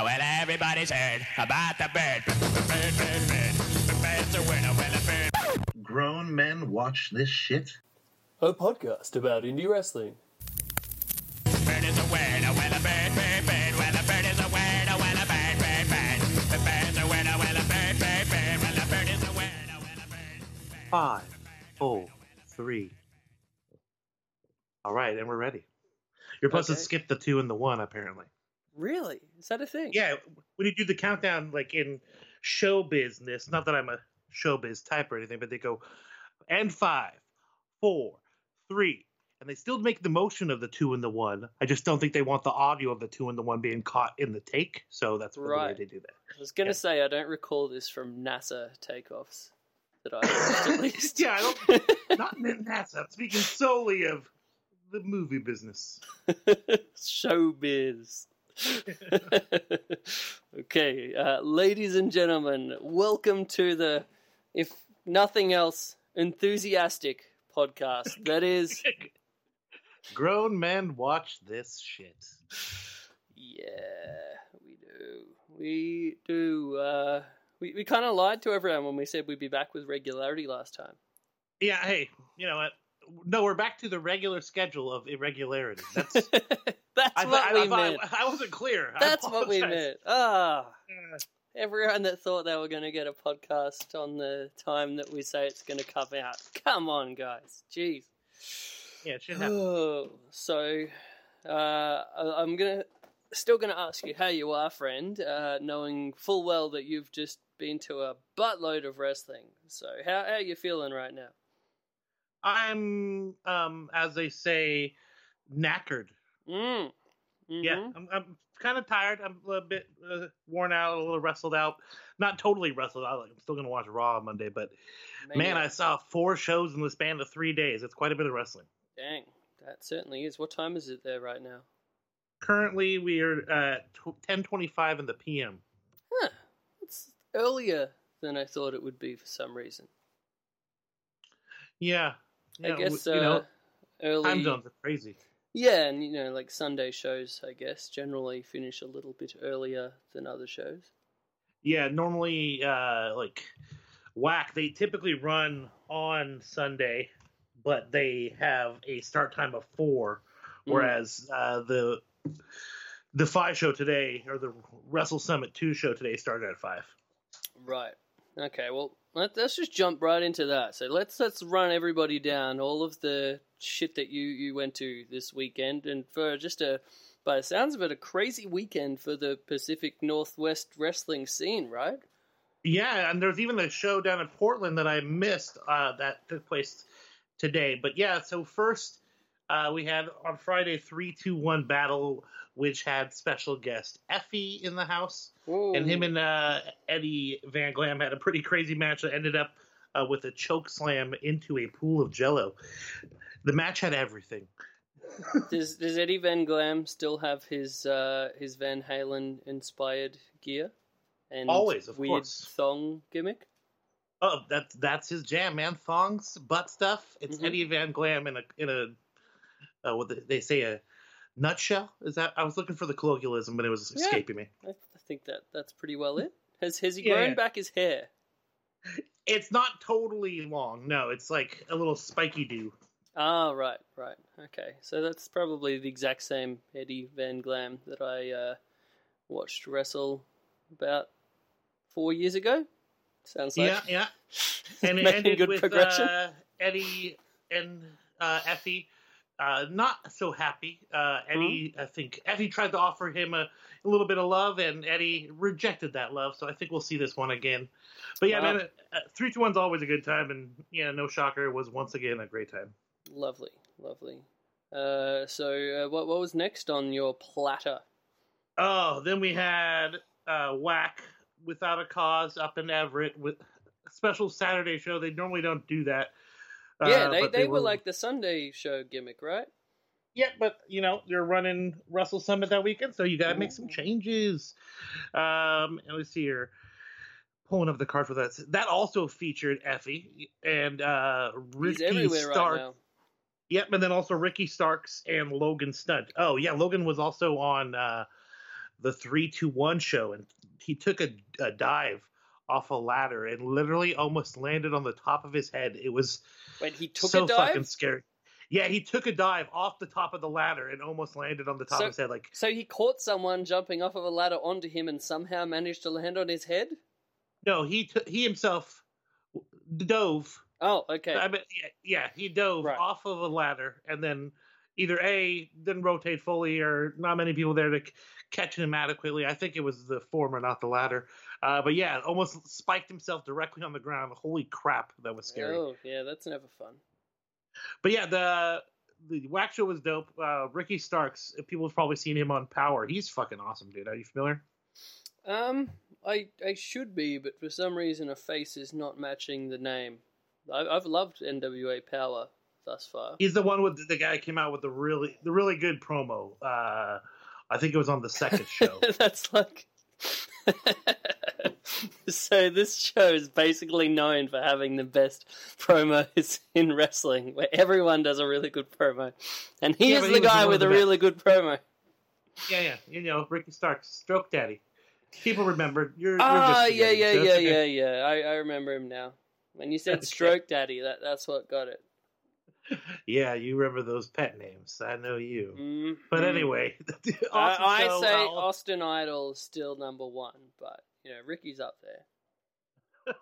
Oh, well, everybody's heard about the bird. Bird, bird, bird. The bird's a winner, well, a bird. Grown men watch this shit? A podcast about indie wrestling. Bird is a winner, well, a bird, bird, bird. Well, a bird is a winner, well, a bird, bird, bird. The bird's a winner, well, a bird, bird, bird. Well, a bird is a winner, well, a bird, bird. Five, four, three. All right, and we're ready. You're supposed Okay. to skip the two and the one, apparently. Really? Is that a thing? Yeah, when you do the countdown, like in show business, not that I'm a showbiz type or anything, but they go, and five, four, three, and they still make the motion of the two and the one. I just don't think they want the audio of the two and the one being caught in the take, so that's the way they do that. I was gonna Yeah. say I don't recall this from NASA takeoffs that I watched at least. Yeah, I don't- Not in NASA. I'm speaking solely of the movie business. Showbiz. okay, uh, ladies and gentlemen, welcome to the, if nothing else, enthusiastic podcast. That is, Grown men watch this shit. yeah, we do, we do. Uh, we we kind of lied to everyone when we said we'd be back with regularity last time. Yeah, hey, you know what? No, we're back to the regular schedule of irregularity. That's That's I, what I, we I, meant. I, wasn't clear. That's what we meant. Ah. Uh, Everyone that thought they were going to get a podcast on the time that we say it's going to come out. Come on, guys. Jeez. Yeah, it should happen. Oh, so, uh, I'm going to. Still going to ask you how you are, friend, uh, knowing full well that you've just been to a buttload of wrestling. So, how, how are you feeling right now? I'm, um, as they say, knackered. Mm. Yeah, Mhm. I'm, I'm kind of tired. I'm a little bit uh, worn out, a little wrestled out. Not totally wrestled out. Like I'm still gonna watch Raw on Monday, but man, I saw four shows in the span of three days. It's quite a bit of wrestling. Dang, that certainly is. What time is it there right now? Currently, we are at 10:25 in the PM. Huh. It's earlier than I thought it would be for some reason. Yeah, I guess you know, uh, early. time zones are crazy. Yeah, and you know, like Sunday shows, I guess generally finish a little bit earlier than other shows. Yeah, normally, uh, like whack, they typically run on Sunday, but they have a start time of four, Mm. whereas uh, the the Defy show today or the Wrestle Summit two show today started at five. Right. Okay. Well, let, let's just jump right into that. So let's let's run everybody down all of the shit that you you went to this weekend, and for just a by the sounds of it, a crazy weekend for the Pacific Northwest wrestling scene, right? Yeah, and there's even a show down in Portland that I missed uh, that took place today. But yeah, so first uh, we had on Friday three two one battle, which had special guest Effy in the house. and him and uh, Eddie Van Glam had a pretty crazy match that ended up uh, with a choke slam into a pool of Jello. The match had everything. Does Does Eddie Van Glam still have his uh, his Van Halen inspired gear and Always, of weird course. thong gimmick? Oh, that's that's his jam, man. Thongs, butt stuff. It's Mhm. Eddie Van Glam in a in a uh, what the- they say a nutshell. Is that I was looking for the colloquialism, but it was Yeah. escaping me. I, I think that that's pretty well it. Has Has he Yeah, grown yeah. back his hair? It's not totally long. No, it's like a little spiky do. Ah, right, right. Okay, so that's probably the exact same Eddie Van Glam that I uh, watched wrestle about four years ago. Sounds like Yeah, yeah. And it ended good with progression. uh, Eddie and uh, Effy uh, not so happy. Uh, Eddie, Hmm? I think Effy tried to offer him a, a little bit of love, and Eddie rejected that love. So I think we'll see this one again. But yeah, Wow. man, uh, three to one's always a good time, and yeah, no shocker, it was once again a great time. Lovely, lovely. Uh, so uh, what what was next on your platter? Oh, then we had uh, Whack without a cause up in Everett with a special Saturday show. They normally don't do that. yeah, Uh, they, they, were like the Sunday show gimmick, right? Yeah, but you know you're running Wrestle Summit that weekend, so you got to make some changes. Um, and let's see here, pulling up the card for that. That also featured Effy and uh, Ricky Stark. right. Yep, and then also Ricky Starks and Logan Stunt. Oh yeah, Logan was also on uh, the three two one show, and he took a, a dive off a ladder and literally almost landed on the top of his head. It was Wait, he took so a dive. fucking scary. Yeah, he took a dive off the top of the ladder and almost landed on the top So- of his head. Like, So he caught someone jumping off of a ladder onto him and somehow managed to land on his head. no, he t- he himself dove. Oh, okay. I mean, yeah, yeah, he dove Right. off of a ladder and then either a didn't rotate fully or not many people there to c- catch him adequately. I think it was the former, not the latter. Uh, but yeah, almost spiked himself directly on the ground. Holy crap, that was scary. Oh, yeah, that's never fun. But yeah, the the wax show was dope. Uh, Ricky Starks, people have probably seen him on Power. He's fucking awesome, dude. Are you familiar? Um, I I should be, but for some reason a face is not matching the name. I, I've loved NWA Power thus far. He's the one with the guy who came out with the really the really good promo. Uh, I think it was on the second show. That's like. so this show is basically known for having the best promos in wrestling, where everyone does a really good promo, and he Yeah, is the he guy with the a best. really good promo. yeah, yeah, you know Ricky Starks, Stroke Daddy. People remember. You're, Ah, just yeah, yeah, yeah, okay. yeah, yeah. I, I remember him now. When you said. Stroke Daddy, that that's what got it. Yeah, you remember those pet names. I know you. Mm, But anyway, I, I say I'll- Austin Idol is still number one, but you know Ricky's up there.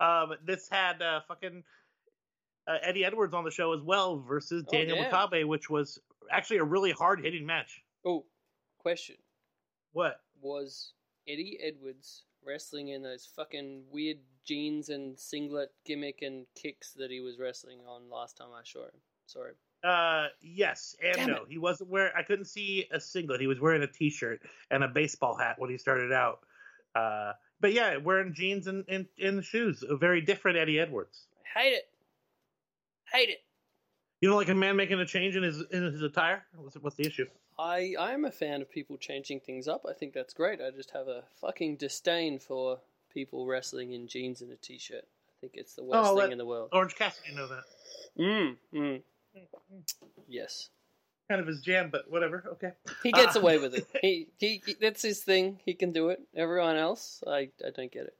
um, this had uh, fucking uh, Eddie Edwards on the show as well versus Oh, Daniel damn. Makabe, which was actually a really hard hitting match. Oh, question: What? Was Eddie Edwards wrestling in those fucking weird jeans and singlet gimmick and kicks that he was wrestling on last time I saw him? Sorry. Uh, yes and Damn no. it. He wasn't wearing. I couldn't see a singlet. He was wearing a t-shirt and a baseball hat when he started out. Uh, but yeah, wearing jeans and and, and shoes. A very different Eddie Edwards. I hate it. Hate it. You know, like a man making a change in his in his attire. What's what's the issue? I I am a fan of people changing things up. I think that's great. I just have a fucking disdain for people wrestling in jeans and a t-shirt. I think it's the worst Oh, thing in the world. Orange Cassidy you know that. Mm, mm. Yes, Kind of his jam, but whatever. Okay. he gets Ah. away with it. He, he he that's his thing. He can do it. Everyone else, I I don't get it.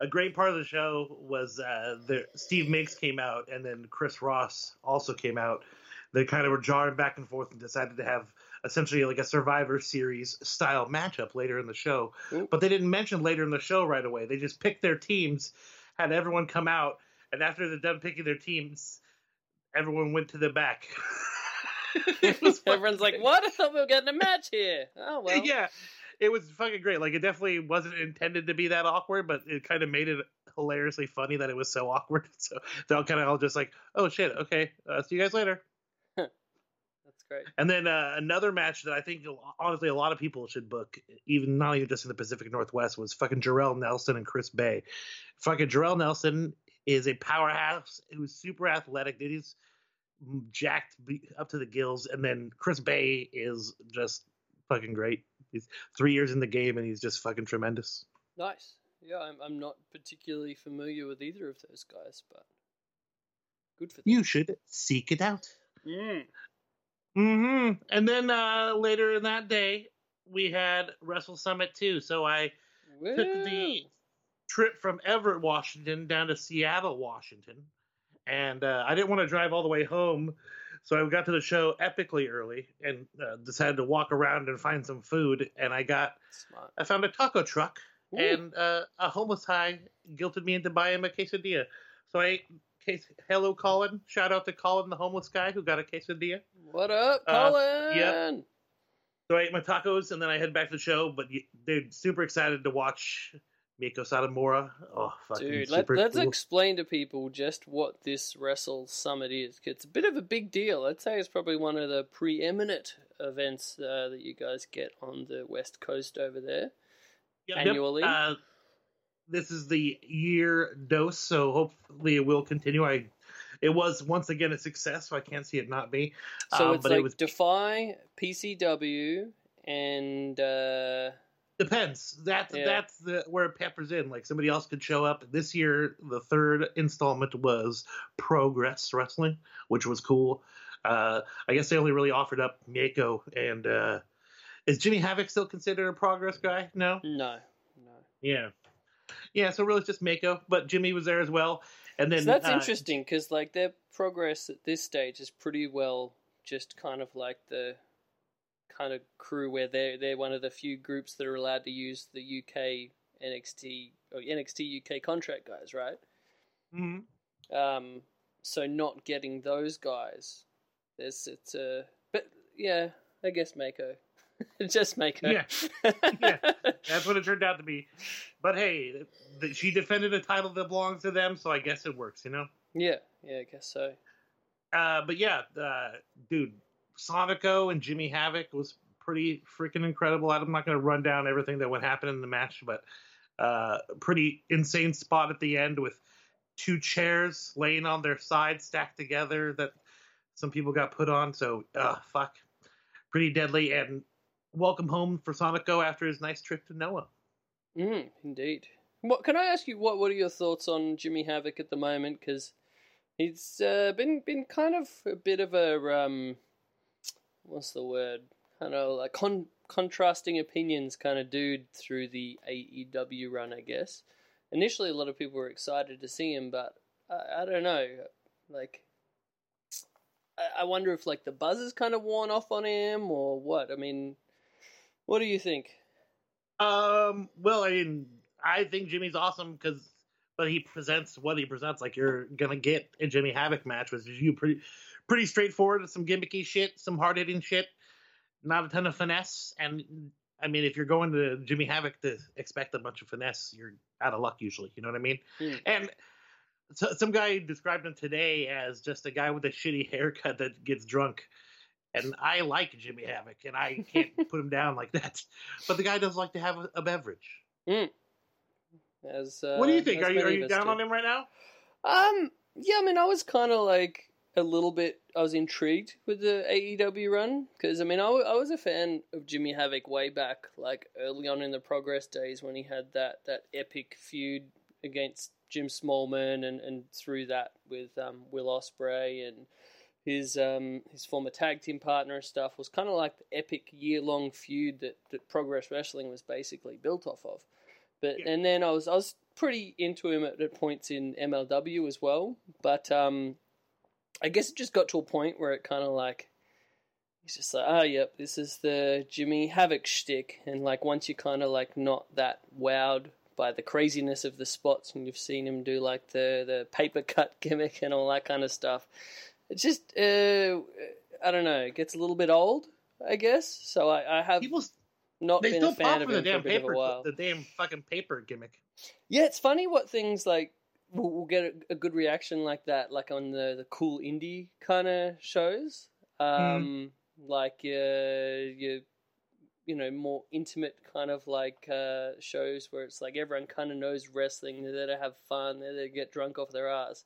a great part of the show was uh, the Steve Migs came out, and then Chris Ross also came out. They kind of were jarring back and forth and decided to have essentially like a Survivor Series style matchup later in the show. Ooh. But they didn't mention later in the show right away. They just picked their teams, had everyone come out, and after they're done picking their teams, everyone went to the back. It was fucking Everyone's like, "What? I thought we were getting a match here." Oh well. yeah, it was fucking great. Like it definitely wasn't intended to be that awkward, but it kind of made it hilariously funny that it was so awkward. So they're all kind of all just like, "Oh shit, okay, uh, see you guys later." Great. And then uh, another match that I think honestly a lot of people should book, even not even just in the Pacific Northwest, was fucking Jarrell Nelson and Chris Bay. Fucking Jarrell Nelson is a powerhouse who's super athletic. Dude, he's jacked up to the gills, and then Chris Bay is just fucking great. He's three years in the game, and he's just fucking tremendous. Nice. Yeah, I'm I'm not particularly familiar with either of those guys, but good for them. You should seek it out. Mm. Hmm And then uh, later in that day, we had Wrestle Summit too. So I took the trip from Everett, Washington, down to Seattle, Washington, and uh, I didn't want to drive all the way home, so I got to the show epically early and uh, decided to walk around and find some food. And I got, Smart. I found a taco truck, Ooh. and uh, a homeless guy guilted me into buying a quesadilla. So I. Case, hello, Colin. Shout out to Colin, the homeless guy who got a quesadilla. What up, Uh, Colin? yep. So I ate my tacos and then I head back to the show. But they're super excited to watch Meiko Satomura. Oh, fucking Dude, let, let's cool. explain to people just what this Wrestle Summit is. It's a bit of a big deal. I'd say it's probably one of the preeminent events uh, that you guys get on the West Coast over there. Yep, yep. annually. Uh, this is the year dose, so hopefully it will continue. I, it was once again a success, so I can't see it not be. So Um, it's but like it was Defy, PCW, and uh, depends. That's Yeah. that's the where it peppers in. Like somebody else could show up. This year, the third installment was Progress Wrestling, which was cool. Uh, I guess they only really offered up Meiko and uh, is Jimmy Havoc still considered a progress guy? No. No, no. Yeah. Yeah. So really, it's just Meiko, but Jimmy was there as well. And then so that's uh, interesting because like their progress at this stage is pretty well just kind of like the kind of crew where they're they're one of the few groups that are allowed to use the UK NXT or NXT UK contract guys, right? mhm. Um, so not getting those guys, there's it's a but yeah, I guess Meiko, just Meiko. Yeah. Yeah. That's what it turned out to be. But hey, th- she defended a title that belongs to them, so I guess it works, you know. yeah, yeah, I guess so. Uh, but yeah, uh, dude, Sonico and Jimmy Havoc was pretty freaking incredible. I'm not going to run down everything that would happen in the match, but uh, pretty insane spot at the end with two chairs laying on their side stacked together that some people got put on. So, uh, fuck, pretty deadly. And welcome home for Sonico after his nice trip to Noah. Mm, indeed. What can I ask you? What What are your thoughts on Jimmy Havoc at the moment? Because he's uh, been been kind of a bit of a um, what's the word? Kind of like con- contrasting opinions kind of dude through the AEW run, I guess. Initially, a lot of people were excited to see him, but I, I don't know. Like, I, I wonder if like the buzz is kind of worn off on him or what. I mean, what do you think? Um, well, I mean, I think Jimmy's awesome because, but he presents what he presents. Like you're gonna get a Jimmy Havoc match, which is you pretty, pretty straightforward. Some gimmicky shit, some hard hitting shit, not a ton of finesse. And I mean, if you're going to Jimmy Havoc to expect a bunch of finesse, you're out of luck usually. You know what I mean? Hmm. And so, some guy described him today as just a guy with a shitty haircut that gets drunk. And I like Jimmy Havoc, and I can't put him down like that. But the guy does like to have a, a beverage. As uh, what do you think? Are you are you down do. on him right now? Um, yeah, I mean, I was kind of like a little bit. I was intrigued with the AEW run because I mean, I, w- I was a fan of Jimmy Havoc way back, like early on in the Progress days when he had that that epic feud against Jim Smallman, and and through that with um, Will Ospreay and his um his former tag team partner and stuff was kind of like the epic year long feud that that Progress Wrestling was basically built off of. But Yeah. and then I was I was pretty into him at, at points in MLW as well. But um, I guess it just got to a point where it kind of like he's just like, oh yep, this is the Jimmy Havoc shtick, and like once you're kind of like not that wowed by the craziness of the spots, and you've seen him do like the the paper cut gimmick and all that kind of stuff, it just uh, I don't know, it gets a little bit old, I guess. So I, I have People not been a fan of the damn paper, a while. the damn fucking paper gimmick. Yeah, it's funny what things like will, will get a, a good reaction like that, like on the the cool indie kind of shows, um, like uh, your you know more intimate kind of like uh, shows where it's like everyone kind of knows wrestling, they're there to have fun, they're there to get drunk off their ass,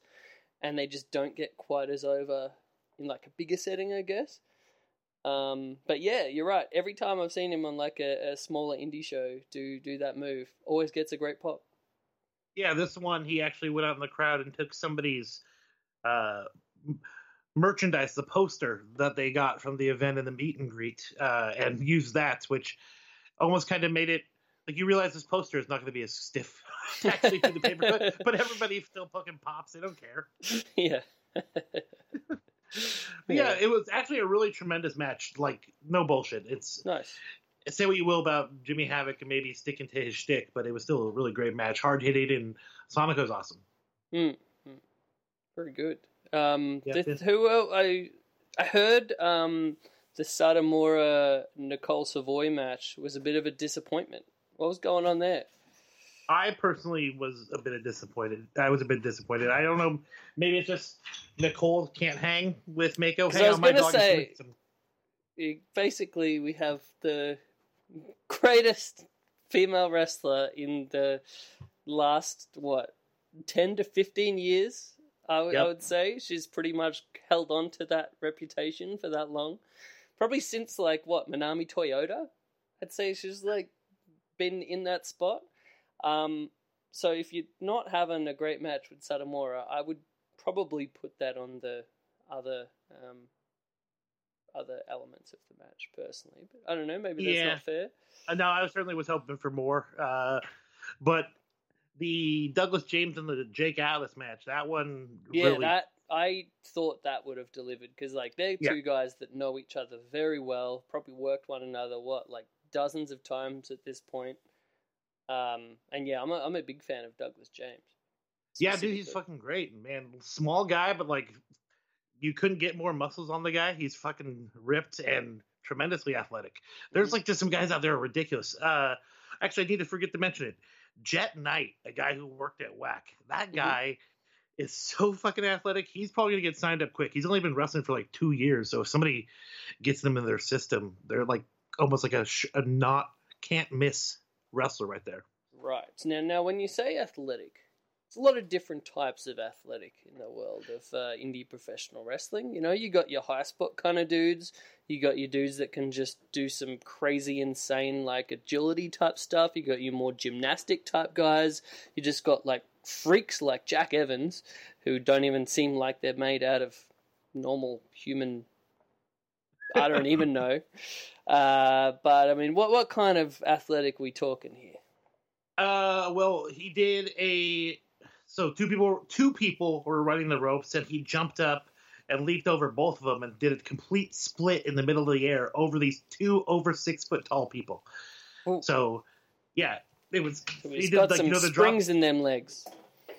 and they just don't get quite as over in like a bigger setting, I guess. Um, but yeah, you're right. Every time I've seen him on like a, a smaller indie show do do that move, always gets a great pop. Yeah, this one he actually went out in the crowd and took somebody's uh, merchandise, the poster that they got from the event and the meet and greet, uh, and used that, which almost kind of made it like you realize this poster is not going to be as stiff actually to the paper, but, but everybody still fucking pops. They don't care. yeah. Yeah, it was actually a really tremendous match. Like no bullshit. It's nice. say what you will about Jimmy Havoc and maybe sticking to his shtick, but it was still a really great match. Hard hitting and Sonic was awesome. Mm. mm. Very good. Um, Yeah, the, yeah. who el- I I heard um, the Satomura Nicole Savoy match was a bit of a disappointment. What was going on there? I personally was a bit disappointed. I was a bit disappointed. I don't know. Maybe it's just Nicole can't hang with Meiko. Hang I was my gonna dog say- basically, we have the greatest female wrestler in the last what ten to fifteen years. I would- I would say she's pretty much held on to that reputation for that long. Probably since like what Manami Toyota. I'd say she's like been in that spot. Um, so if you're not having a great match with Satomura, I would probably put that on the other um, other elements of the match personally. But I don't know, maybe that's Yeah. not fair. Uh, no, I certainly was hoping for more. Uh, but the Douglas James and the Jake Atlas match, that one Yeah, really. that I thought that would have delivered because like they're Yeah. two guys that know each other very well, probably worked one another what like dozens of times at this point. Um, and yeah, I'm a, I'm a big fan of Douglas James. yeah, dude, he's fucking great, man. Small guy, but like, you couldn't get more muscles on the guy. He's fucking ripped and tremendously athletic. There's like just some guys out there are ridiculous. Uh, actually, I need to forget to mention it. Jet Knight, a guy who worked at Whack, that Mhm. guy is so fucking athletic. He's probably gonna get signed up quick. He's only been wrestling for like two years, so if somebody gets them in their system, they're like almost like a, sh- a not can't miss wrestler right there. Right. Now, now, when you say athletic, it's a lot of different types of athletic in the world of uh, indie professional wrestling. You know, you got your high spot kind of dudes. You got your dudes that can just do some crazy, insane, like agility type stuff. You got your more gymnastic type guys. You just got like freaks like Jack Evans, who don't even seem like they're made out of normal human. I don't even know. Uh, but I mean, what what kind of athletic we talking here? Uh, well, he did a. So two people, two people were running the ropes, and he jumped up and leaped over both of them and did a complete split in the middle of the air over these two over six foot tall people. Oh. So, yeah, it was. So he did got like some you know the drop, springs in them legs.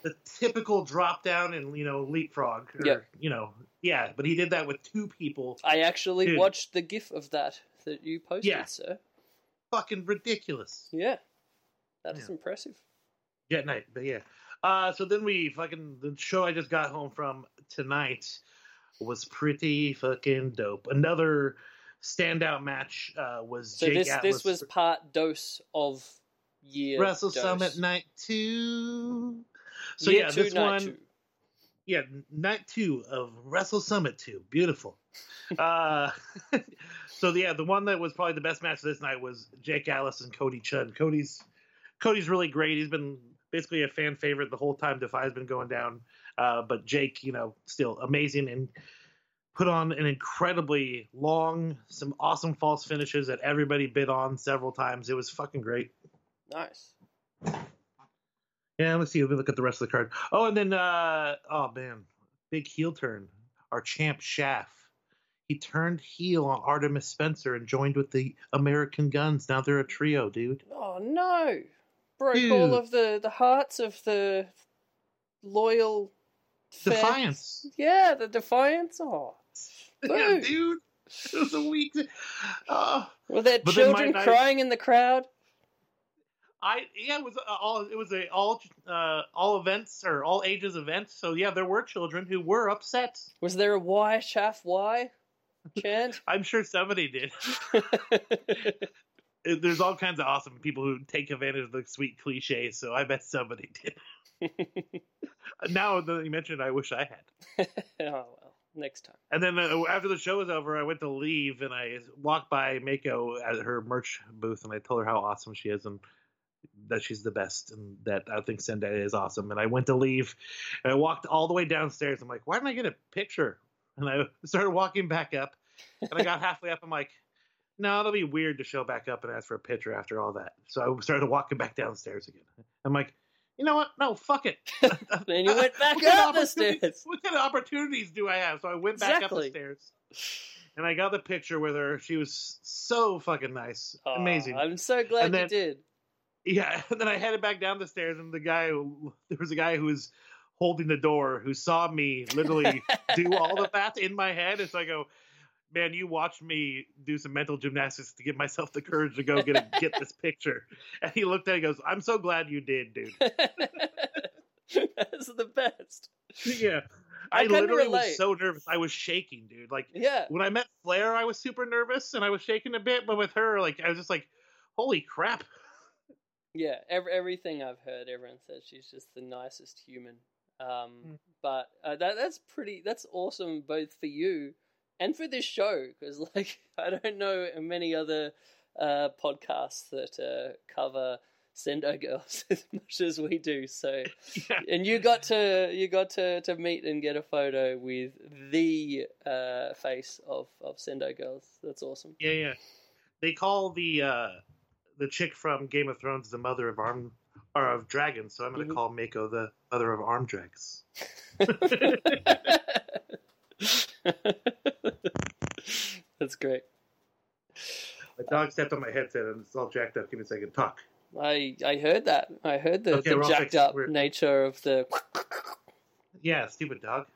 The typical drop down and you know leapfrog. Or, Yep. You know, yeah, but he did that with two people. I actually Dude. watched the gif of that that you posted, Yeah. sir. Fucking ridiculous. Yeah, that's Yeah. impressive. Yeah, Night, but yeah. Uh, so then we fucking the show I just got home from tonight was pretty fucking dope. Another standout match uh, was So Jake this Atlas this was part dose of year Wrestle. Summit Night Two. So year yeah, two, this one, two. yeah, night two of Wrestle Summit Two. Beautiful. uh, so yeah, the one that was probably the best match this night was Jake Atlas and Cody Chun. Cody's Cody's really great. He's been basically a fan favorite the whole time Defy's been going down. Uh, but Jake, you know, still amazing and put on an incredibly long, some awesome false finishes that everybody bid on several times. It was fucking great. Nice. Yeah, let's see. Let me look at the rest of the card. Oh, and then uh oh man, big heel turn. Our champ Schaff. He turned heel on Artemis Spencer and joined with the American Guns. Now they're a trio, dude. Oh no! Broke Dude. all of the the hearts of the loyal fans. Defiance. Yeah, the defiance. Oh, Yeah, dude. It was a week. Oh, were there children night- crying in the crowd? I yeah, it was all it was a all uh all events or all ages event. So yeah, there were children who were upset. Was there a why Schaff why chant? I'm sure somebody did. There's all kinds of awesome people who take advantage of the sweet cliches. So I bet somebody did. now that you mentioned, it, I wish I had. oh well, next time. And then uh, after the show was over, I went to leave and I walked by Meiko at her merch booth and I told her how awesome she is and that she's the best and that I think Sendai is awesome. And I went to leave and I walked all the way downstairs. I'm like, why didn't I get a picture? And I started walking back up and I got halfway up. I'm like, no, it'll be weird to show back up and ask for a picture after all that. So I started walking back downstairs again. I'm like, you know what? No, fuck it. Then you went back up the stairs. What kind of opportunities do I have? So I went back Exactly. up the stairs and I got the picture with her. She was so fucking nice, amazing. I'm so glad And then- you did. Yeah, and then I headed back down the stairs, and the guy, who, there was a guy who was holding the door who saw me literally do all of that in my head. And so I go, man, you watched me do some mental gymnastics to give myself the courage to go get a, get this picture. And he looked at it, and goes, I'm so glad you did, dude. That's the best. yeah. I I, literally relate. was so nervous. I was shaking, dude. Like Yeah. when I met Flair, I was super nervous and I was shaking a bit, but with her, like I was just like, holy crap. Yeah, ev- everything I've heard, everyone says she's just the nicest human. Um, Mm. But uh, that that's pretty. That's awesome, both for you and for this show, because like I don't know many other uh, podcasts that uh, cover Sendai girls as much as we do. So, Yeah. and you got to you got to, to meet and get a photo with the uh, face of of Sendai girls. That's awesome. Yeah, yeah. They call the uh the chick from Game of Thrones the mother of arm or of dragons, so I'm gonna Mhm. call Meiko the mother of arm drags. That's great. My dog stepped on my headset and it's all jacked up. Give me a second. Talk. I I heard that. I heard the, Okay, the jacked up We're- nature of the Yeah, stupid dog.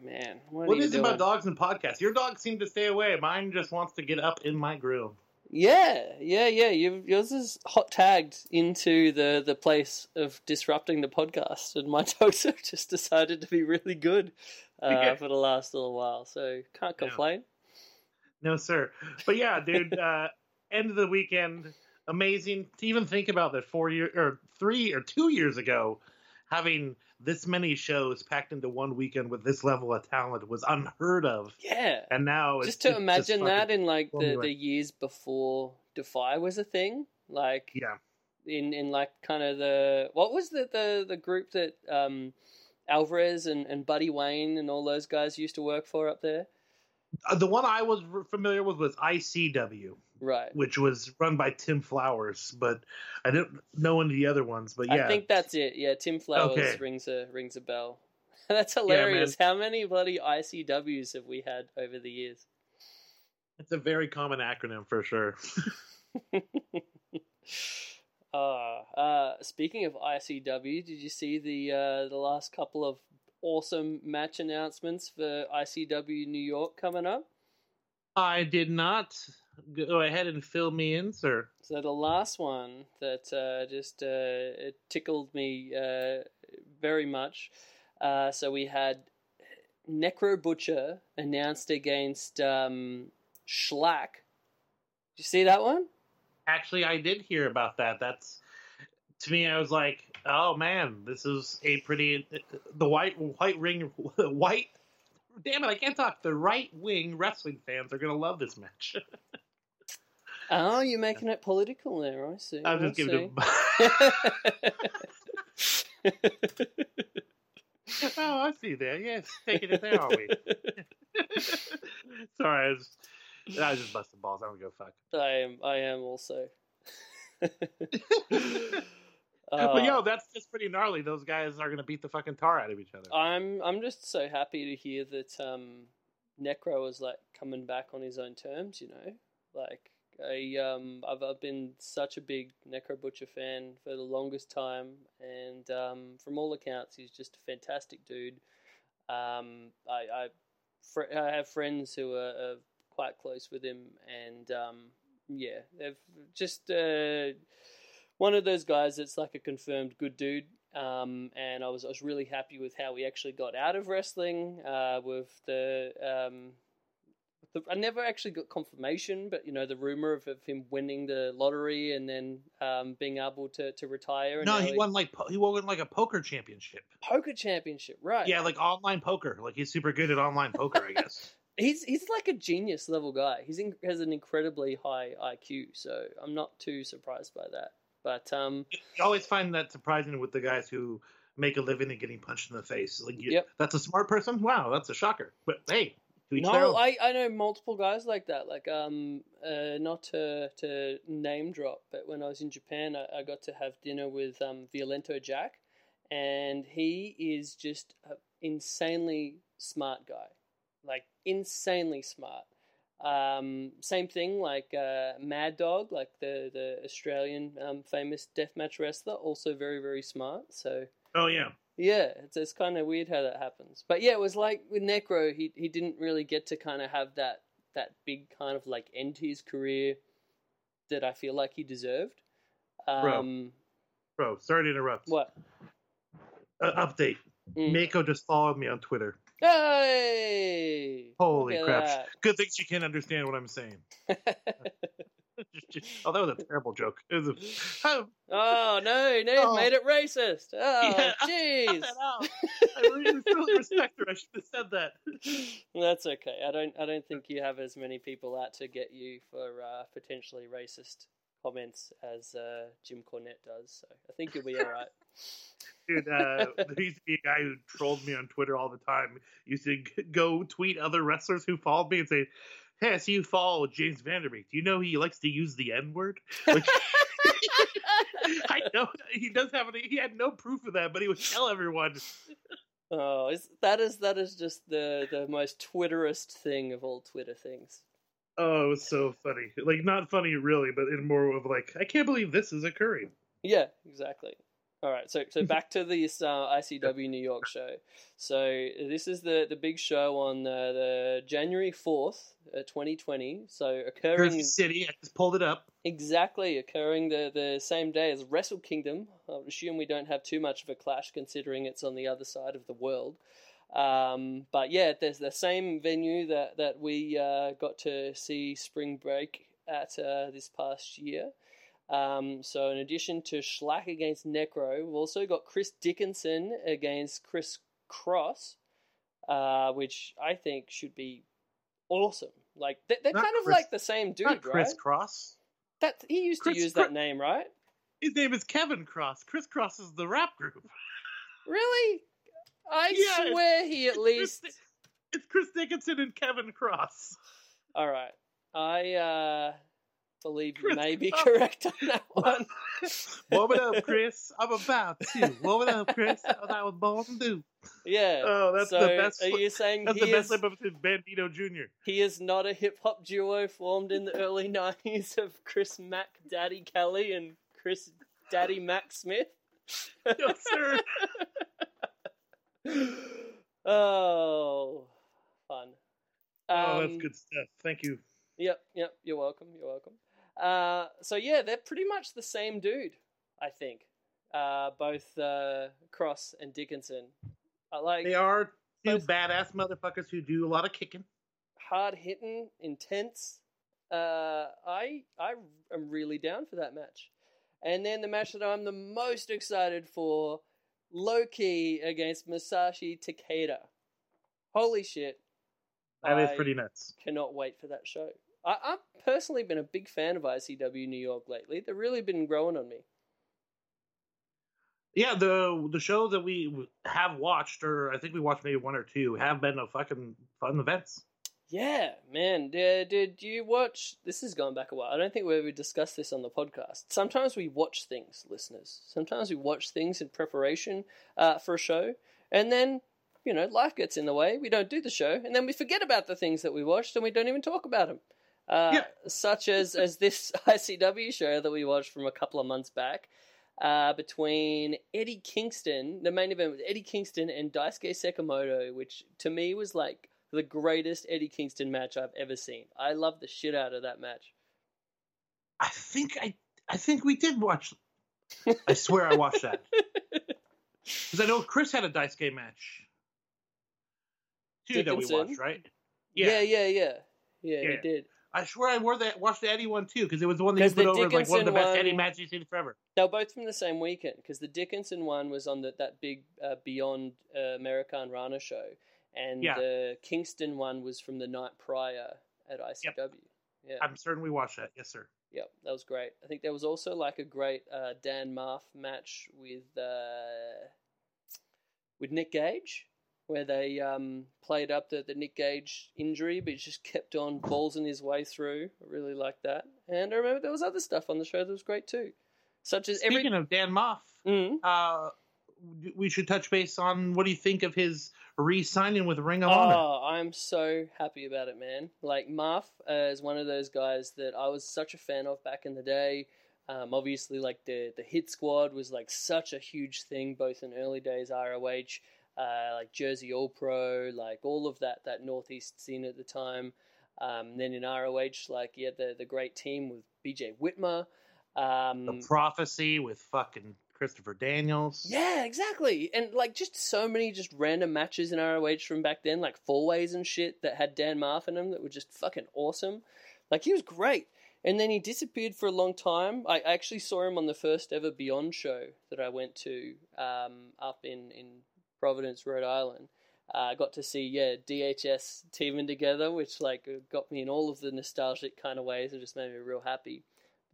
man. What, What is it about dogs and podcasts? Your dog seems to stay away. Mine just wants to get up in my groove. Yeah, yeah, yeah. You, yours is hot tagged into the, the place of disrupting the podcast, and my dogs have just decided to be really good uh, Yeah. for the last little while. So can't complain. No, sir. But yeah, dude, uh, end of the weekend, amazing to even think about that four year or three or two years ago, having this many shows packed into one weekend with this level of talent was unheard of. Yeah, And now it's just to imagine fucking- that in like the, the years before Defy was a thing, like Yeah. in in like kind of the what was the the, the group that um, Alvarez and, and Buddy Wayne and all those guys used to work for up there, Uh, the one I was familiar with was ICW, right? which was run by Tim Flowers, but I didn't know any of the other ones. But yeah, I think that's it. Yeah, Tim Flowers Okay. rings a rings a bell. That's hilarious. How many bloody ICWs have we had over the years? it's a very common acronym for sure. Uh, uh, speaking of ICW, did you see the uh, the last couple of awesome match announcements for ICW New York coming up? I did not go ahead and fill me in, sir. So the last one that uh, just uh, it tickled me uh, very much. Uh, so we had Necro Butcher announced against um, Shlak. Did you see that one? Actually, I did hear about that. That's to me. I was like, oh man, this is a pretty the white white ring white. Damn it, I can't talk. The right wing wrestling fans are gonna love this match. Oh, you're making it political there. I see. I'm I just giving see. it. A... oh, I see there. Yes, taking it there, are we? Sorry, I was, I was just busting balls. I don't give a fuck. I am. I am also. but Uh, yo, that's just pretty gnarly. Those guys are gonna beat the fucking tar out of each other. I'm I'm just so happy to hear that um, Necro is like coming back on his own terms. You know, like I um I've I've been such a big Necro Butcher fan for the longest time, and um, from all accounts, he's just a fantastic dude. Um, I I, fr- I have friends who are, are quite close with him, and um, yeah, they've just uh, one of those guys that's like a confirmed good dude. Um, and I was I was really happy with how we actually got out of wrestling. Uh, with the, um, the I never actually got confirmation, but you know the rumor of, of him winning the lottery and then um, being able to, to retire. And no, he won like po- he won like a poker championship. poker championship, right? Yeah, like online poker. Like he's super good at online poker, I guess. he's he's like a genius level guy. He's in, has an incredibly high IQ, so I'm not too surprised by that. But um, You always find that surprising with the guys who make a living and getting punched in the face. Like, you, Yep. that's a smart person. Wow, that's a shocker. But hey, to each their no, own. I, I know multiple guys like that. Like um, uh, not to to name drop, but when I was in Japan, I, I got to have dinner with um Violento Jack, and he is just an insanely smart guy, like insanely smart. Um, same thing like uh, Mad Dog, like the the Australian um, famous deathmatch wrestler, also very very smart. So Oh yeah, yeah, it's it's kind of weird how that happens. But yeah, it was like with Necro, he he didn't really get to kind of have that that big kind of like end to his career that I feel like he deserved. Um, bro. Sorry to interrupt. what? Uh, update. Mm. Meiko just followed me on Twitter. Hey! Holy crap! at Good thing she can't understand what I'm saying. oh, that was a terrible joke. A, oh, oh no, no, Oh. made it racist. Oh, jeez. out. I really, really respect her. I should have said that. That's okay. I don't. I don't think you have as many people out to get you for uh, potentially racist comments as uh, Jim Cornette does. So I think you'll be all right. Dude, uh, there used to be a guy who trolled me on Twitter all the time. Used to go tweet other wrestlers who followed me and say, "Hey, I see you follow Jaims Vanderbeek. Do you know he likes to use the N word?" Which I know he does have. Any, he had no proof of that, but he would tell everyone. Oh, is, that is that is just the the most Twitterist thing of all Twitter things. Oh, it was so funny. Like not funny really, but in more of like, I can't believe this is occurring. Yeah, exactly. All right, so so back to this uh, ICW New York show. So this is the the big show on uh, the January fourth, uh, twenty twenty. So occurring Jersey City. I just pulled it up. exactly occurring the the same day as Wrestle Kingdom. I would assume we don't have too much of a clash considering it's on the other side of the world. Um, but yeah, there's the same venue that that we uh, got to see Spring Break at uh, this past year. Um, so in addition to Shlak against Necro, we've also got Chris Dickinson against Chris Cross, uh, which I think should be awesome. Like they- they're Not kind of Chris- like the same dude, Not Chris right? Cross. That he used Chris to use Cro- that name, right? His name is Kevin Cross. Kris Kross is the rap group. Really? I Yeah, swear he at it's least. Di- It's Chris Dickinson and Kevin Cross. All right, I uh, believe you Chris may be Cross. correct on that one. Warm it up, Kris. I'm about to. Warm it up, Kris. That's what I was born to do. Yeah. Oh, that's so the best. Are you saying That's he the best is, clip of Bandito Jr. he is not a hip hop duo formed in the early '90s of Chris Mac Daddy Kelly and Chris Daddy Mac Smith? Yes, sir. oh, fun. oh, that's Um, good stuff. Thank you. Yep, yep. You're welcome. You're welcome. Uh, so yeah, they're pretty much the same dude, I think. Uh, both uh, Cross and Dickinson. I like They are two badass motherfuckers who do a lot of kicking. hard hitting, intense. Uh, I I am really down for that match. And then the match that I'm the most excited for, Loki against Masashi Takeda. Holy shit! That is pretty nuts. cannot wait for that show. I, I've personally been a big fan of ICW New York lately. They've really been growing on me. Yeah, the the shows that we have watched, or I think we watched maybe one or two, have been a fucking fun events. Yeah, man. Did, did you watch? This is going back a while. I don't think we ever discussed this on the podcast. Sometimes we watch things, listeners. Sometimes we watch things in preparation uh, for a show, and then you know life gets in the way. We don't do the show, and then we forget about the things that we watched, and we don't even talk about them. Uh, Yeah. Such as as this ICW show that we watched from a couple of months back. Uh, between Eddie Kingston, the main event was Eddie Kingston and Daisuke Sekimoto, which to me was like the greatest Eddie Kingston match I've ever seen. I love the shit out of that match. I think I I think we did watch. I swear I watched that because I know Chris had a Daisuke match. Two that we watched, right? yeah, yeah, yeah, yeah. Yeah. He did. I swear I wore that watched the Eddie one too because it was the one that you put over like one of the best Eddie matches you've seen forever. They were both from the same weekend because the Dickinson one was on the, that big uh, Beyond uh, Americanrana show, and Yeah. the Kingston one was from the night prior at ICW. Yeah, I'm certain we watched that. Yes, sir. Yep, that was great. I think there was also like a great uh, Dan Maff match with uh, with Nick Gage, where they um, played up the, the Nick Gage injury, but he just kept on ballsing his way through. I really liked that. And I remember there was other stuff on the show that was great too, such as every. Speaking of Dan Maff, Mm. uh, we should touch base on what do you think of his re-signing with Ring of Honor? Oh, I'm so happy about it, man. Like Maff uh, is one of those guys that I was such a fan of back in the day. Um, obviously, like the the Hit Squad was like such a huge thing, both in early days ROH, uh, like Jersey All Pro, like all of that that Northeast scene at the time. Um, then in ROH, like yeah, the the great team with BJ Whitmer. Um, the Prophecy with fucking Christopher Daniels. yeah, exactly. And like just so many just random matches in ROH from back then, like four ways and shit that had Dan Maff in them that were just fucking awesome. Like he was great. And then he disappeared for a long time. I actually saw him on the first ever Beyond show that I went to um, up in, in Providence, Rhode Island. Uh, I got to see yeah DHS teaming together, which like got me in all of the nostalgic kind of ways and just made me real happy.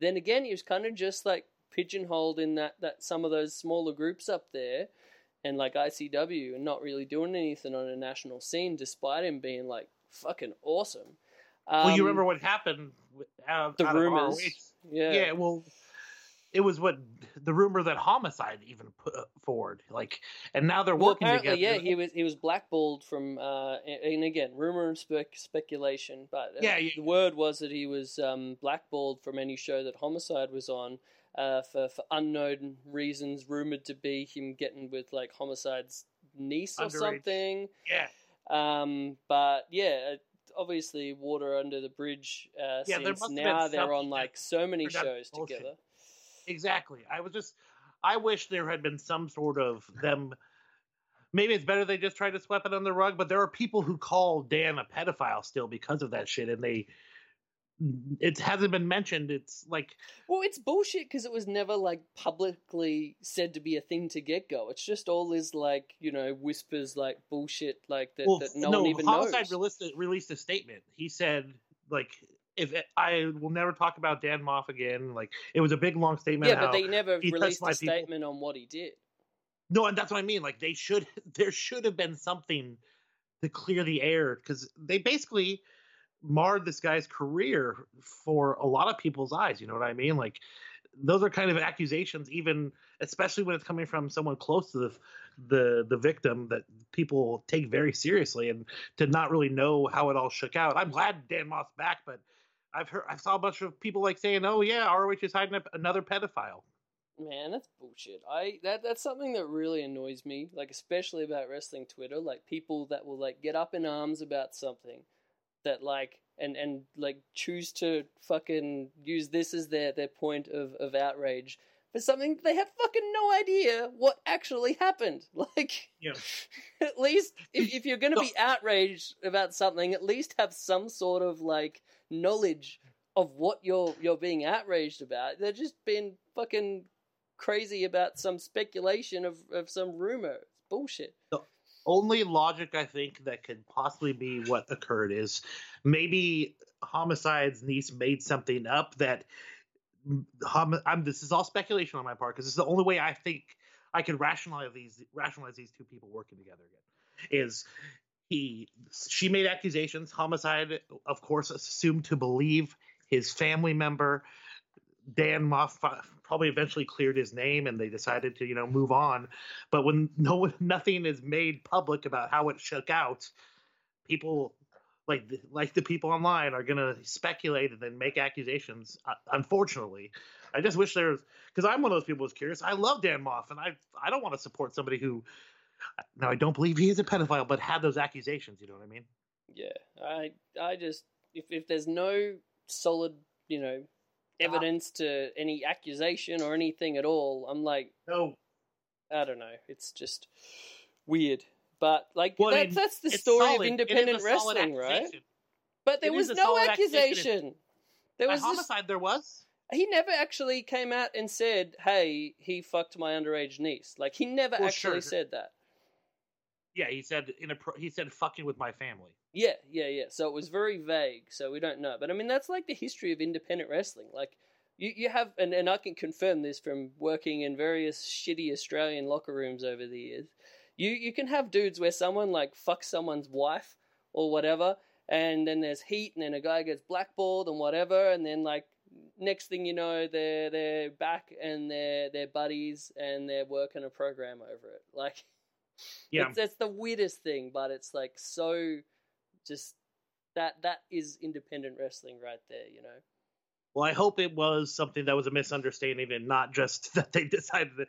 then again, he was kind of just like pigeonholed in that that some of those smaller groups up there, and like ICW, and not really doing anything on a national scene, despite him being like fucking awesome. Um, well, you remember what happened with, out, the rumors? Yeah. yeah, well, it was what the rumor that homicide even put forward, like, and now they're Well, working apparently, together. yeah, he was he was blackballed from, uh, and again, rumor and spec- speculation, but uh, Yeah, the word was that he was um, blackballed from any show that Homicide was on uh, for for unknown reasons, rumored to be him getting with like Homicide's niece or Underage. something. yeah, Um, but yeah, obviously, water under the bridge. Uh, Yeah, since must have been now they're on like so many shows bullshit. together. Exactly. I was just, I wish there had been some sort of them. Maybe it's better they just tried to sweep it under the rug, but there are people who call Dan a pedophile still because of that shit, and they. It hasn't been mentioned. It's like Well, it's bullshit because it was never like publicly said to be a thing to get go. It's just all this like you know whispers like bullshit like that, well, that no, no, one even homicide knows. released released a statement. He said like if it, I will never talk about Dan Maff again. Like it was a big long statement. yeah, but they never released a people. statement on what he did. No, and that's what I mean. Like they should, there should have been something to clear the air because they basically marred this guy's career for a lot of people's eyes. You know what I mean? Like those are kind of accusations, even especially when it's coming from someone close to the the the victim that people take very seriously, and to not really know how it all shook out. I'm glad Dan Maff's back, but I've heard I saw a bunch of people like saying, "Oh yeah, ROH is hiding up another pedophile." Man, that's bullshit. I that that's something that really annoys me, like especially about wrestling Twitter, like people that will like get up in arms about something that like and and like choose to fucking use this as their their point of of outrage for something they have fucking no idea what actually happened. Like Yeah. at least if if you're going to be outraged about something, at least have some sort of like knowledge of what you're you're being outraged about. They're just being fucking crazy about some speculation of, of some rumor. It's bullshit. The only logic I think that could possibly be what occurred is maybe homicide's niece made something up that I'm, this is all speculation on my part because is the only way I think I could rationalize these rationalize these two people working together again is he she made accusations homicide of course assumed to believe his family member. Dan Maff probably eventually cleared his name and they decided to you know move on. But when no nothing is made public about how it shook out people like the, like the people online are gonna speculate and then make accusations uh, unfortunately i just wish there was because i'm one of those people who's curious i love dan maff and i i don't want to support somebody who now i don't believe he is a pedophile but had those accusations you know what i mean Yeah, I I just if if there's no solid you know evidence to any accusation or anything at all, I'm like no I don't know. It's just weird. But like Well, that's that's the story solid. of a independent wrestling, right? But there It was no accusation. accusation. There was this, homicide there was he never actually came out and said, "Hey, he fucked my underage niece." Like he never Well, actually sure. said that. yeah he said in a pro- he said fucking with my family Yeah, yeah, yeah. So it was very vague, so we don't know. But I mean, that's like the history of independent wrestling. Like, you, you have, and, and I can confirm this from working in various shitty Australian locker rooms over the years. You, you can have dudes where someone like fucks someone's wife or whatever, and then there's heat, and then a guy gets blackballed and whatever, and then like next thing you know, they're they're back and they're they're buddies and they're working a program over it. Like, yeah it's, it's the weirdest thing, but it's like so just that that is independent wrestling right there, you know. Well, I hope it was something that was a misunderstanding and not just that they decided to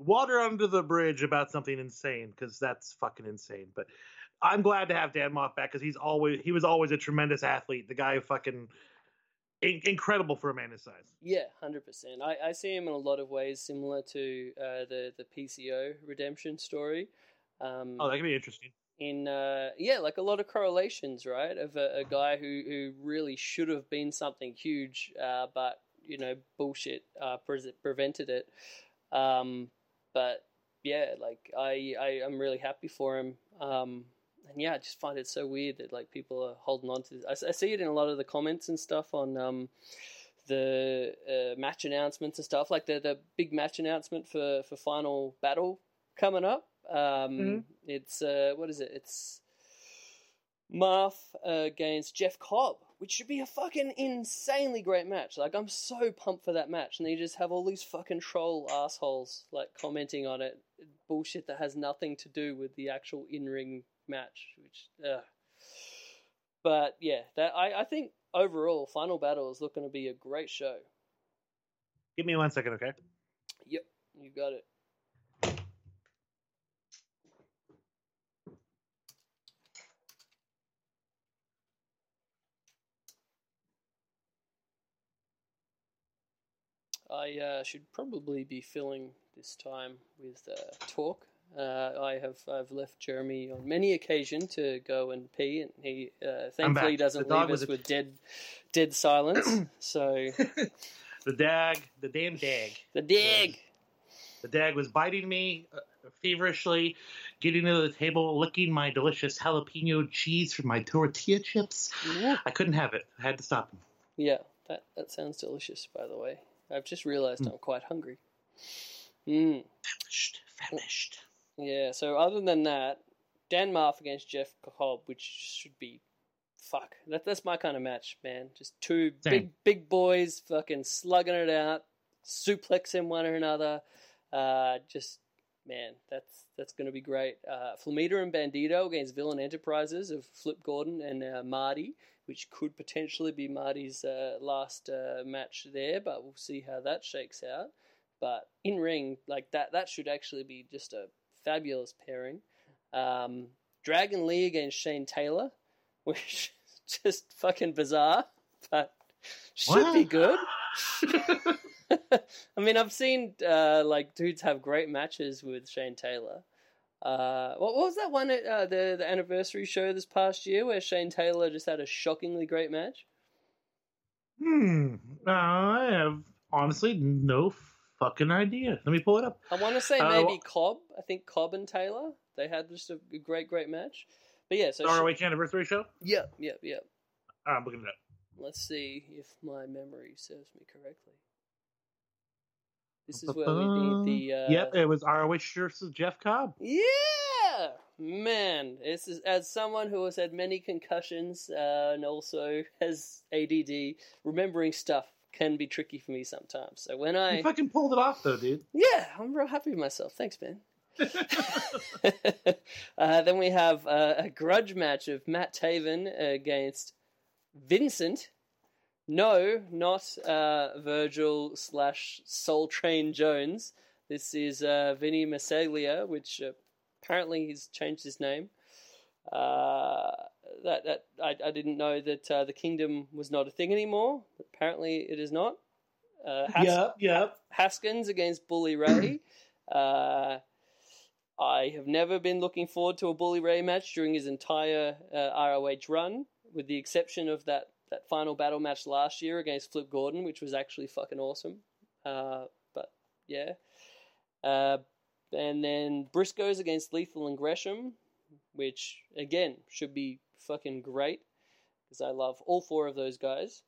water under the bridge about something insane because that's fucking insane. But I'm glad to have Dan Maff back because he's always he was always a tremendous athlete. The guy fucking in- incredible for a man his size. Yeah, hundred percent. I, I see him in a lot of ways similar to uh, the the PCO redemption story. Um, Oh, that could be interesting. in uh, yeah, like a lot of correlations, right? Of a, a guy who, who really should have been something huge, uh, but you know, bullshit uh, pre- prevented it. Um, but yeah, like I, I I'm really happy for him. Um, and yeah, I just find it so weird that like people are holding on to. This. I, I see it in a lot of the comments and stuff on um, the uh, match announcements and stuff, like the the big match announcement for for Final Battle coming up. Um, Mhm. It's uh, what is it? It's Maff against Jeff Cobb, which should be a fucking insanely great match. Like I'm so pumped for that match, and then you just have all these fucking troll assholes like commenting on it, bullshit that has nothing to do with the actual in ring match. Which, uh. but yeah, that I I think overall Final Battle is looking to be a great show. Give me one second, okay? Yep, you got it. I uh, should probably be filling this time with uh, talk. Uh, I have I've left Jeremy on many occasion to go and pee, and he uh, thankfully doesn't leave us with dead dead silence. so The dag, the damn dag. the dig. The dag was biting me uh, feverishly, getting to the table, licking my delicious jalapeno cheese from my tortilla chips. I couldn't have it. I had to stop him. Yeah, that that sounds delicious. By the way, I've just realised Mm. I'm quite hungry. Mm. Famished, famished. Yeah. So other than that, Dan Maff against Jeff Cobb, which should be fuck. That that's my kind of match, man. Just two Same. big big boys fucking slugging it out, suplexing one or another. Uh, just man, that's that's going to be great. Uh, Flamita and Bandito against Villain Enterprises of Flip Gordon and uh, Marty, which could potentially be Marty's uh, last uh, match there, but we'll see how that shakes out. But in ring, like that, that should actually be just a fabulous pairing. Um, Dragon Lee against Shane Taylor, which is just fucking bizarre, but should be good. I mean, I've seen uh, like dudes have great matches with Shane Taylor. Uh, what, what was that one at uh, the the anniversary show this past year where Shane Taylor just had a shockingly great match? Hmm. Uh, I have honestly no fucking idea. Let me pull it up. I want to say Uh, maybe Cobb. I think Cobb and Taylor they had just a great great match. But yeah, so ROH anniversary show. yeah, yeah, yeah. I'm looking it up. Let's see if my memory serves me correctly. This is where we need the. Uh, Yep, it was ROH versus Jeff Cobb. Yeah, man. This is as someone who has had many concussions uh, and also has ADD. Remembering stuff can be tricky for me sometimes. So when I You fucking pulled it off though, dude. yeah, I'm real happy with myself. Thanks, man. uh, then we have uh, a grudge match of Matt Taven against Vincent. No, not uh, Virgil slash Soul Train Jones. This is uh, Vinny Marseglia, which uh, apparently he's changed his name. Uh, that that I, I didn't know that uh, the kingdom was not a thing anymore. Apparently, it is not. Uh, Has- Yep, yep. Haskins against Bully Ray. uh, I have never been looking forward to a Bully Ray match during his entire uh, ROH run, with the exception of that, that final battle match last year against Flip Gordon, which was actually fucking awesome. Uh, but yeah. Uh, and then Briscoes against Lethal and Gresham, which again should be fucking great because I love all four of those guys.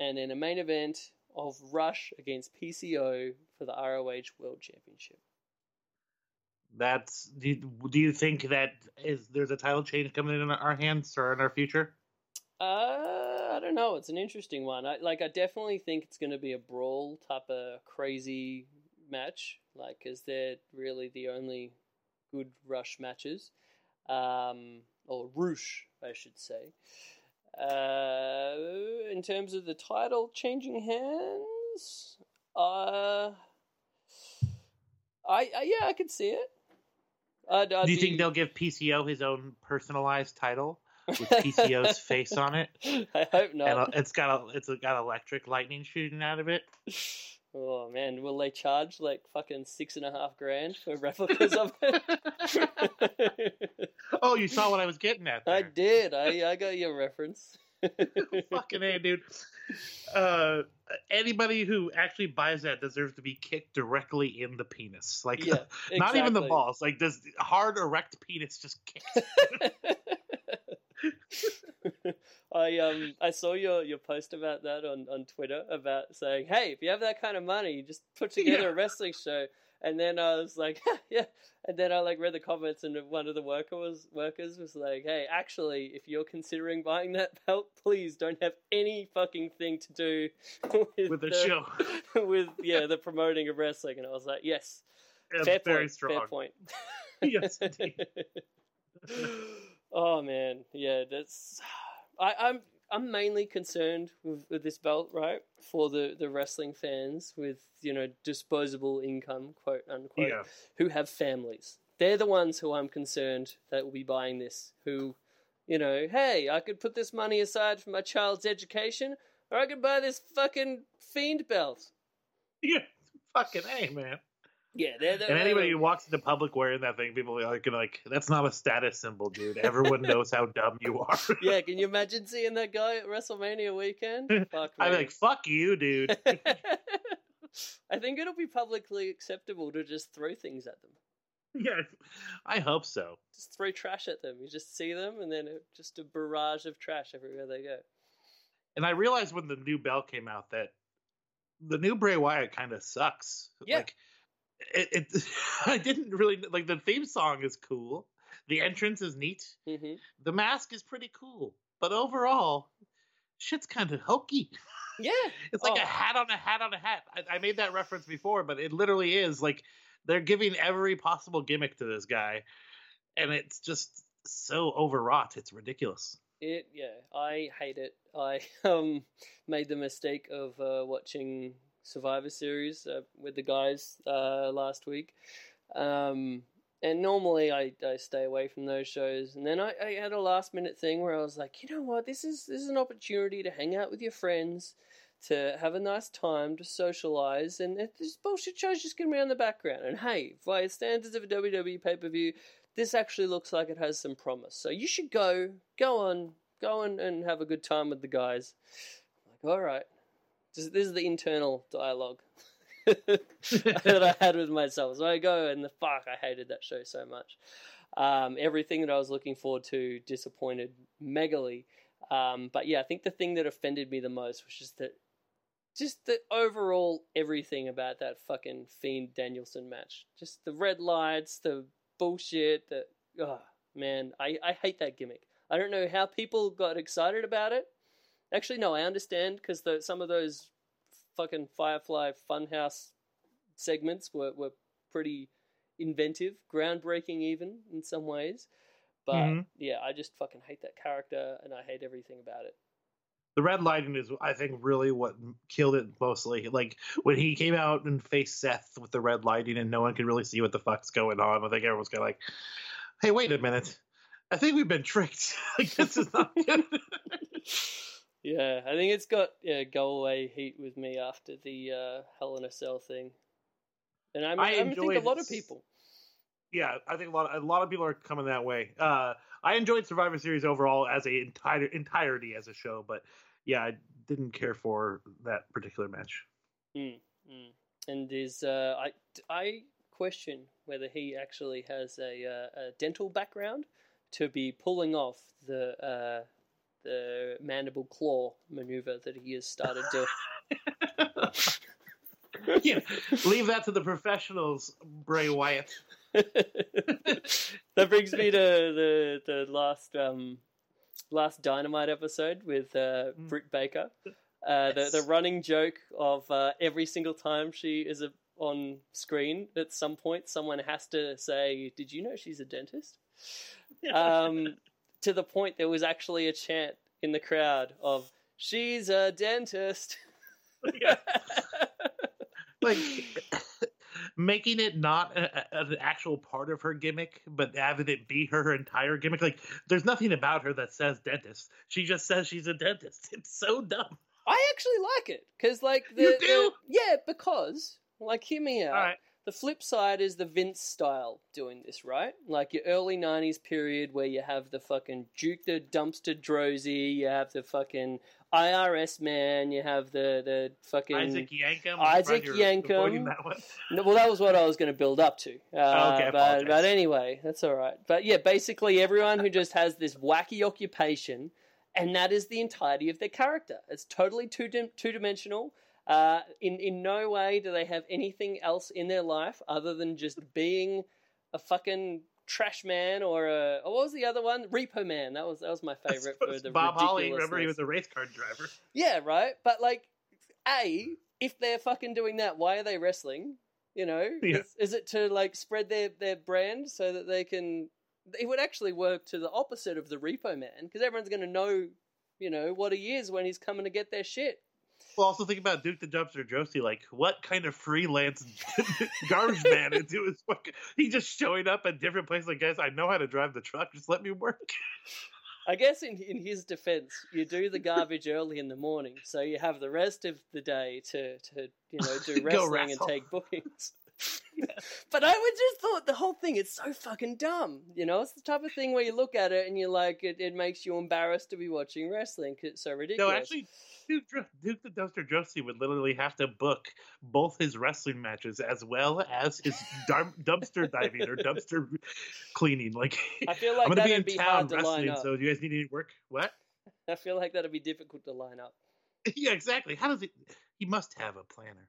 And then a main event of Rush against PCO for the ROH World Championship. That's. Do you, do you think that is there's a title change coming in our hands or in our future? Uh, I don't know. It's an interesting one. I like. I definitely think it's going to be a brawl type of crazy match. Like, because they're really the only good Rush matches, um, or Roosh, I should say. Uh, in terms of the title changing hands, uh, I, I yeah, I could see it. I'd, I'd do you be- think they'll give PCO his own personalized title with PCO's face on it? I hope not. And uh, it's got a it's got electric lightning shooting out of it. Oh man, will they charge like fucking six and a half grand for replicas of it? Oh, you saw what I was getting at. I did. I I got your reference. Fucking a, dude. Uh, anybody who actually buys that deserves to be kicked directly in the penis. Like, Yeah, not even the balls. Like, does hard erect penis just kick? I um I saw your your post about that on on Twitter about saying, hey, if you have that kind of money, just put together Yeah. a wrestling show. And then I was like, yeah. And then I like read the comments, and one of the worker was workers was like, hey, actually, if you're considering buying that belt, please don't have any fucking thing to do with, With the show, with yeah, the promoting of wrestling. And I was like, yes, It's fair very point, strong. fair point. yes, indeed. Oh man, yeah, that's. I, I'm I'm mainly concerned with, with this belt, right? For the, the wrestling fans with you know disposable income, quote unquote, Yeah. who have families. They're the ones who I'm concerned that will be buying this. Who, you know, hey, I could put this money aside for my child's education, or I could buy this fucking fiend belt. Yeah. Fucking hey, man. Yeah, they're, they're And anybody who walks into public wearing that thing, people are like, like, that's not a status symbol, dude. Everyone knows how dumb you are. yeah, can you imagine seeing that guy at WrestleMania weekend? Fuck me. I'm like, fuck you, dude. I think it'll be publicly acceptable to just throw things at them. yeah, I hope so. Just throw trash at them. You just see them, and then just a barrage of trash everywhere they go. And I realized when the new bell came out that the new Bray Wyatt kind of sucks. Yeah. Like, it, it, I didn't really like the theme song is cool. The entrance is neat. hmm The mask is pretty cool. But overall, shit's kind of hokey. Yeah, It's like Oh. a hat on a hat on a hat. I, I made that reference before, but it literally is like they're giving every possible gimmick to this guy, and it's just so overwrought. It's ridiculous. it. Yeah, I hate it. I um made the mistake of uh, watching Survivor Series uh, with the guys uh, last week. Um, and normally I, I stay away from those shows. And then I, I had a last minute thing where I was like, you know what, this is this is an opportunity to hang out with your friends, to have a nice time, to socialize, and this bullshit show's just gonna be on the background. And hey, by the standards of a WWE pay per view, this actually looks like it has some promise. So you should go, go on, go on and have a good time with the guys. I'm like, all right. This, this is the internal dialogue that I had with myself. So I go and the fuck, I hated that show so much. Um, everything that I was looking forward to disappointed megally. Um, but yeah, I think the thing that offended me the most was just that, just the overall everything about that fucking Fiend Danielson match. Just the red lights, the bullshit, the oh man, I, I hate that gimmick. I don't know how people got excited about it. Actually, no, I understand because some of those fucking Firefly Funhouse segments were, were pretty inventive, groundbreaking, even in some ways. But Mhm. yeah, I just fucking hate that character and I hate everything about it. The red lighting is, I think, really what killed it mostly. Like when he came out and faced Seth with the red lighting, and no one could really see what the fuck's going on. I think everyone's kind of like, "Hey, wait a minute! I think we've been tricked. like this is not good." Yeah, I think it's got yeah, go away heat with me after the uh, Hell in a Cell thing. And I, mean, I I, think a lot of people. yeah, I think a lot a lot of people are coming that way. Uh, I enjoyed Survivor Series overall as a entire entirety as a show, but yeah, I didn't care for that particular match. Mm, mm. And is uh, I I question whether he actually has a, uh, a dental background to be pulling off the uh, the mandible claw maneuver that he has started doing. yeah, leave that to the professionals, Bray Wyatt. that brings me to the the last um last Dynamite episode with uh, Mm. Britt Baker. Uh, the the running joke of uh, every single time she is a, on screen, at some point someone has to say, "Did you know she's a dentist?" Um, to the point there was actually a chant in the crowd of "She's a dentist." Yeah. like making it not a, a- an actual part of her gimmick, but having it be her entire gimmick. Like, there's nothing about her that says dentist. She just says she's a dentist. It's so dumb. I actually like it because, like, the, You the- do? yeah, because like, hear me out. All right. The flip side is the Vince style doing this, right? Like your early '90s period where you have the fucking Duke the Dumpster Droese, you have the fucking IRS man, you have the the fucking Isaac Yankem. Isaac Yankem. That well, that was what I was going to build up to. Uh, Okay, but, but anyway, that's all right. But yeah, basically everyone who just has this wacky occupation and that is the entirety of their character. It's totally two two dimensional. Uh, in in no way do they have anything else in their life other than just being a fucking trash man or a oh, what was the other one? Repo man. That was that was my favorite for the Bob Holly. Remember, he was a race car driver. Yeah, right. But like, a if they're fucking doing that, why are they wrestling? You know, Yeah. is, is it to like spread their their brand so that they can? It would actually work to the opposite of the Repo Man because everyone's going to know, you know, what he is when he's coming to get their shit. Well, also think about Duke the Dumpster Droese. Like, what kind of freelance garbage man is? Was fucking, he just showing up at different places. Like, guys, I know how to drive the truck. Just let me work. I guess in in his defense, you do the garbage early in the morning, so you have the rest of the day to to you know do wrestling and take bookings. but I would just thought the whole thing is so fucking dumb. You know, it's the type of thing where you look at it and you're like, it, it makes you embarrassed to be watching wrestling it's so ridiculous. No, actually, Duke, Duke the Dumpster Droese would literally have to book both his wrestling matches as well as his dump, dumpster diving or dumpster cleaning. Like, I feel like I'm going to be that'd in be town hard to line wrestling, up. so do you guys need any work? What? I feel like that'd be difficult to line up. yeah, exactly. How does it? He must have a planner.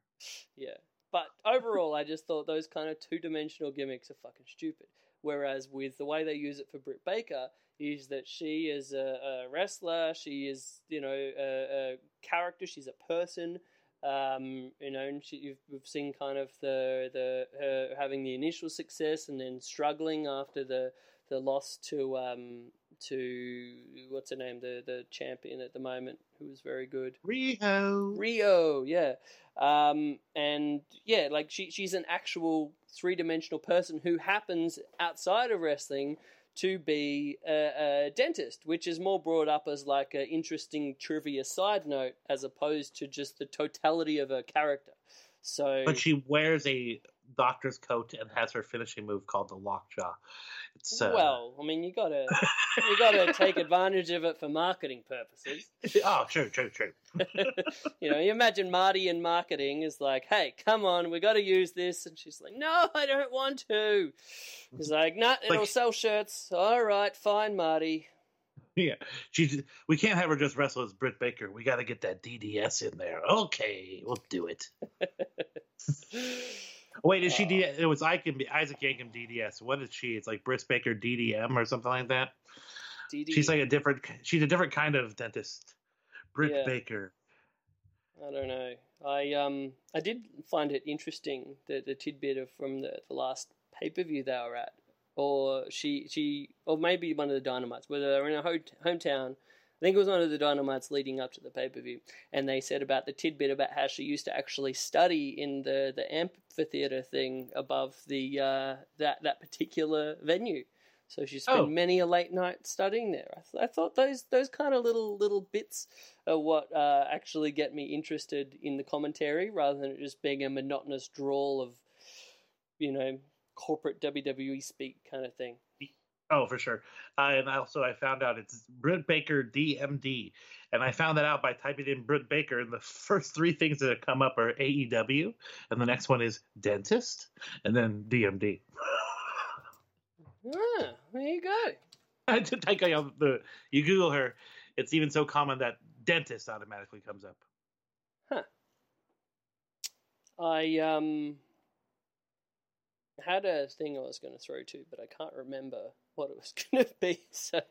Yeah. But overall, I just thought those kind of two dimensional gimmicks are fucking stupid. Whereas with the way they use it for Britt Baker, is that she is a, a wrestler, she is, you know, a, a character, she's a person. Um, you know, and she, you've, we've seen kind of the the her having the initial success and then struggling after the the loss to um to what's her name the the champion at the moment who was very good Riho. Riho, yeah. Um, and yeah, like she she's an actual three dimensional person who happens outside of wrestling to be a, a dentist, which is more brought up as like an interesting trivia side note as opposed to just the totality of her character. So, But she wears a doctor's coat and has her finishing move called the lockjaw. It's uh, well, I mean, you gotta you gotta take advantage of it for marketing purposes. oh, true, true, true. you know, you imagine Marty in marketing is like, "Hey, come on, we got to use this," and she's like, "No, I don't want to." He's like, "No, it'll Like- sell shirts." All right, fine, Marty. Yeah, she's. We can't have her just wrestle as Britt Baker. We got to get that DDS in there. Okay, we'll do it. Wait, is she? D- it was Isaac, Isaac Yankem DDS. What is she? It's like Britt Baker DDM or something like that. DD, She's like a different. She's a different kind of dentist. Britt Yeah. Baker. I don't know. I um, I did find it interesting the the tidbit of from the, the last pay per view they were at, or she she or maybe one of the Dynamites, whether they were in a ho- hometown. I think it was one of the Dynamites leading up to the pay per view, and they said about the tidbit about how she used to actually study in the, the amphitheater thing above the uh, that that particular venue. So she spent Oh. many a late night studying there. I, th- I thought those those kind of little little bits are what uh, actually get me interested in the commentary, rather than it just being a monotonous drawl of, you know, corporate WWE speak kind of thing. Oh, for sure. Uh, and also, I found out it's Britt Baker DMD, and I found that out by typing in Britt Baker. And the first three things that come up are AEW, and the next one is dentist, and then DMD. Ah, there you go. I did take out the you Google her, it's even so common that dentist automatically comes up. Huh. I um had a thing I was going to throw to, but I can't remember what it was going to be. So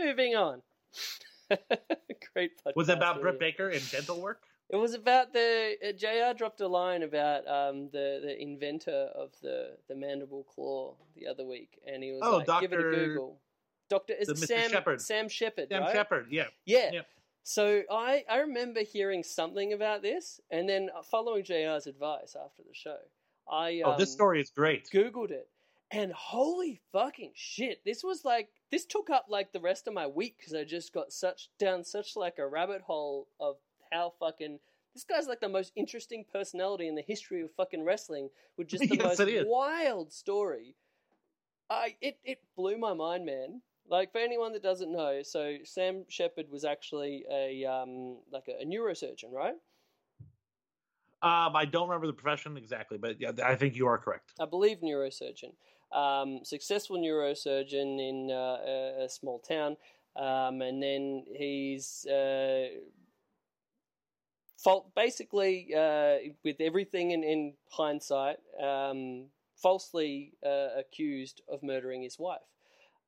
moving on. Great podcast. Was it about Britt. Baker and dental work? It was about the uh, Jr. dropped a line about um, the the inventor of the the mandible claw the other week, and he was Oh, like, "Give it a Google." Doctor is. Sam Sheppard. Sam Sheppard, Sam right? Sheppard, yeah. Yeah. Yeah. So I I remember hearing something about this, and then following Jr's advice after the show, I um, oh, this story is great. Googled it, and holy fucking shit, this was like this took up like the rest of my week because I just got such down such like a rabbit hole of how fucking this guy's like the most interesting personality in the history of fucking wrestling with just the Yes, most wild story. I it it blew my mind, man. Like for anyone that doesn't know, so Sam Sheppard was actually a um like a, a neurosurgeon, right? Um, I don't remember the profession exactly, but yeah, I think you are correct. I believe neurosurgeon. Um, successful neurosurgeon in uh, a, small town. um, and then he's uh, fault basically uh, with everything in, in hindsight, um, falsely uh, accused of murdering his wife.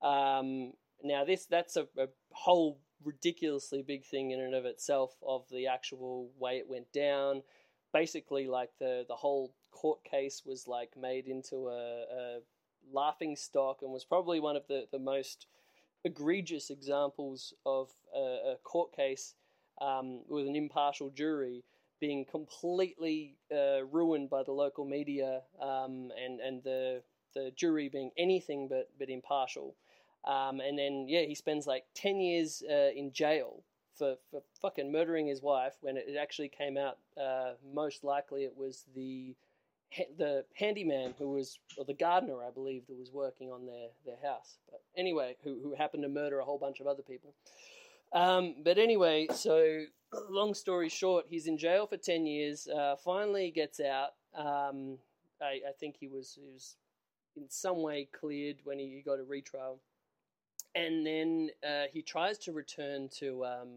Um, now, this that's a, a whole ridiculously big thing in and of itself of the actual way it went down. Basically, like the the whole court case was like made into a, a laughing stock and was probably one of the, the most egregious examples of a, a court case um, with an impartial jury being completely uh, ruined by the local media um, and and the the jury being anything but but impartial. Um, and then yeah, he spends like ten years uh, in jail for, for fucking murdering his wife. When it actually came out, uh, most likely it was the the handyman who was, or the gardener, I believe, that was working on their, their house. But anyway, who who happened to murder a whole bunch of other people. Um, but anyway, so long story short, he's in jail for ten years. Uh, finally gets out. Um, I, I think he was he was in some way cleared when he got a retrial, and then uh, he tries to return to um,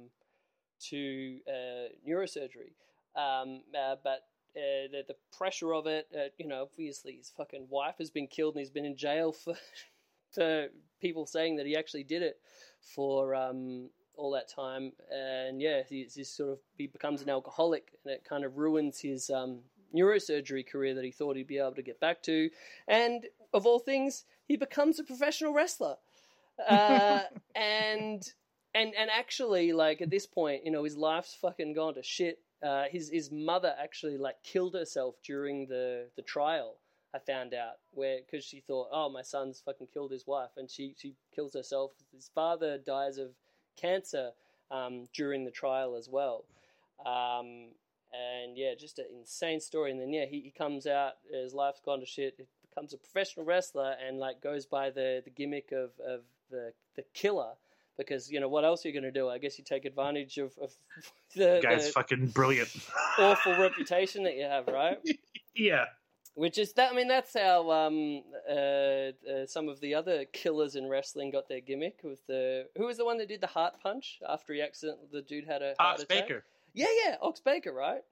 to uh, neurosurgery, um, uh, but uh, the, the pressure of it, uh, you know, obviously his fucking wife has been killed and he's been in jail for for people saying that he actually did it for um, all that time, and yeah, he's, he's sort of he becomes an alcoholic, and it kind of ruins his um, neurosurgery career that he thought he'd be able to get back to, and of all things, he becomes a professional wrestler, uh, and and and actually, like at this point, you know, his life's fucking gone to shit. Uh, his his mother actually like killed herself during the the trial. I found out where because she thought, oh, my son's fucking killed his wife, and she she kills herself. His father dies of cancer um, during the trial as well. Um, and yeah, just an insane story. And then yeah, he, he comes out, his life's gone to shit. He becomes a professional wrestler and like goes by the, the gimmick of, of the the killer. Because you know what else are you going to do? I guess you take advantage of, of the, Guy's the fucking brilliant. awful reputation that you have, right? yeah. Which is that? I mean, that's how um, uh, uh, some of the other killers in wrestling got their gimmick. With the who was the one that did the heart punch after he accident? The dude had a heart Ox attack. Baker. Yeah, yeah, Ox Baker, right?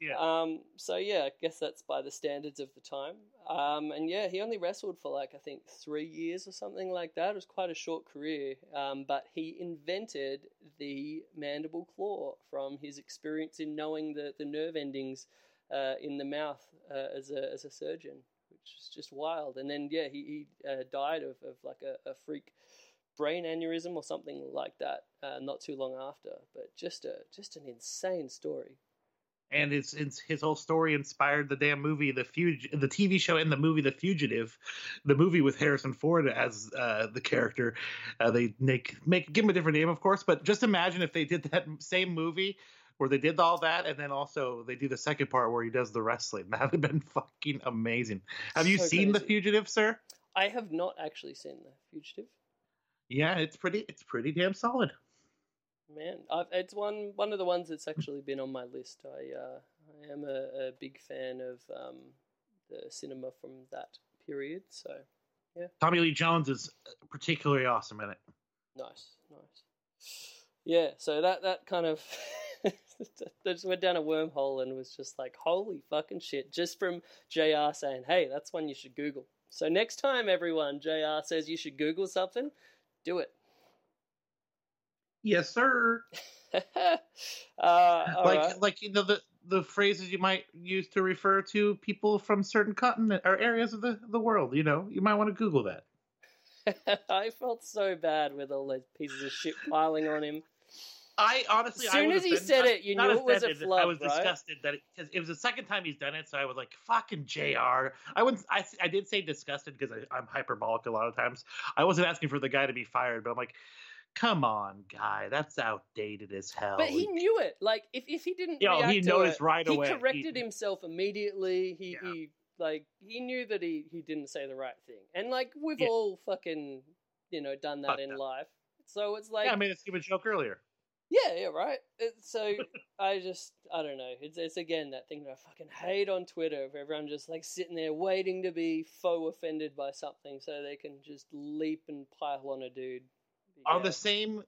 Yeah. Um. So yeah, I guess that's by the standards of the time. Um. And yeah, he only wrestled for like I think three years or something like that. It was quite a short career. Um. But he invented the mandible claw from his experience in knowing the the nerve endings uh, in the mouth uh, as a as a surgeon, which is just wild. And then yeah, he he uh, died of, of like a, a freak brain aneurysm or something like that uh, not too long after. But just a just an insane story. And it's, it's his whole story inspired the damn movie the Fug- the TV show and the movie The Fugitive, the movie with Harrison Ford as uh, the character. Uh, they make make give him a different name, of course, but just imagine if they did that same movie where they did all that and then also they do the second part where he does the wrestling. That would have been fucking amazing. Have you So seen The. Fugitive, sir? I have not actually seen the fugitive. Yeah, it's pretty it's pretty damn solid. Man, I've, it's one one of the ones that's actually been on my list. I uh, I am a, a big fan of um, the cinema from that period. So yeah. Tommy Lee Jones is particularly awesome in it. nice, nice. Yeah, so that that kind of just went down a wormhole and was just like, holy fucking shit! Just from Jr. saying, "Hey, that's one you should Google." So next time, everyone, Jr. says you should Google something, do it. Yes, sir. uh, like right. like you know the the phrases you might use to refer to people from certain continent or areas of the, the world you know you might want to google that I felt so bad with all those pieces of shit piling on him. i honestly As soon as he offended- said it, you knew it was a offended, i was right? disgusted that because it, was the second time he's done it so i was like fucking jr i wouldn't i, I did say disgusted because i'm hyperbolic a lot of times i wasn't asking for the guy to be fired but i'm like come on guy that's outdated as hell But he knew it. Like if, if he didn't, Yeah, react he to noticed it, right he away. corrected He- himself immediately. He Yeah. he like he knew that he he didn't say the right thing. And like we've Yeah. all fucking you know done that in life. So it's like yeah i made a stupid joke earlier Yeah, yeah, right. So I just, I don't know. It's it's again that thing that I fucking hate on Twitter of everyone just like sitting there waiting to be faux offended by something so they can just leap and pile on a dude. On the same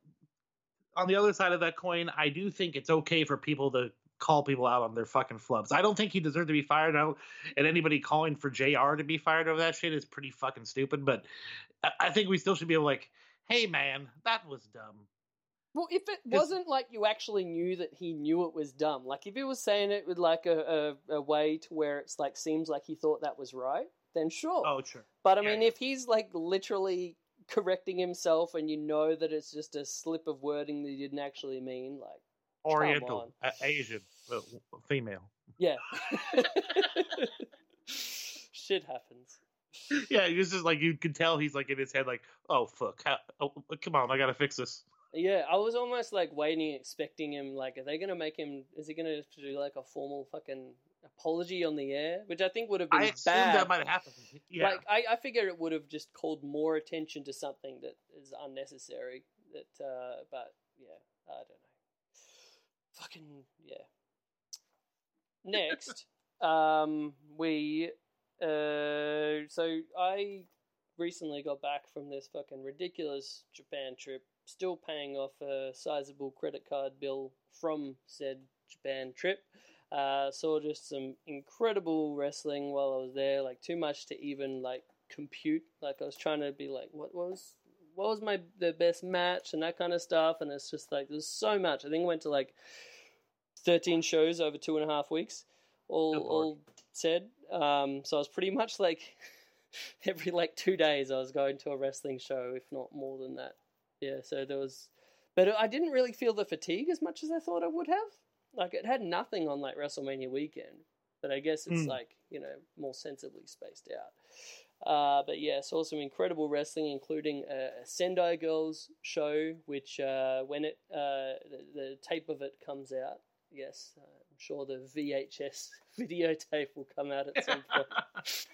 on the other side of that coin, I do think it's okay for people to call people out on their fucking flubs. I don't think he deserved to be fired. I don't, and anybody calling for JR to be fired over that shit is pretty fucking stupid. But I, I think we still should be able to like, hey man, that was dumb. Well, if it wasn't like you actually knew that he knew it was dumb, like if he was saying it with like a, a, a way to where it's like seems like he thought that was right, then sure. Oh sure. but I yeah, mean, yeah. if he's like literally correcting himself and you know that it's just a slip of wording that he didn't actually mean, like, Oriental, uh, Asian, uh, female. yeah. Shit happens. Yeah, it's just like you could tell he's like in his head, like, oh fuck, how, oh, come on, I gotta fix this. Yeah, I was almost like waiting, expecting him. Like, are they to make him? Is he to do like a formal fucking apology on the air? Which I think would have been I assumed bad. that might happen. Yeah, Like, I, I figure it would have just called more attention to something that is unnecessary. That, uh, but yeah, I don't know. Fucking yeah. Next, um, we, uh, so I recently got back from this fucking ridiculous Japan trip, still paying off a sizable credit card bill from said Japan trip. Uh, saw just some incredible wrestling while I was there, like too much to even like compute. Like I was trying to be like, what was what was my the best match and that kind of stuff, and it's just like there's so much. I think I went to like thirteen shows over two and a half weeks, all Good all said. Um, so I was pretty much like every like two days I was going to a wrestling show, if not more than that. Yeah, so there was, but I didn't really feel the fatigue as much as I thought I would have. Like it had nothing on like WrestleMania weekend, but I guess it's Hmm. like you know more sensibly spaced out. Uh, but yeah, saw some incredible wrestling, including a, a Sendai Girls show, which uh, when it uh, the, the tape of it comes out, yes, uh, I'm sure the VHS videotape will come out at some point.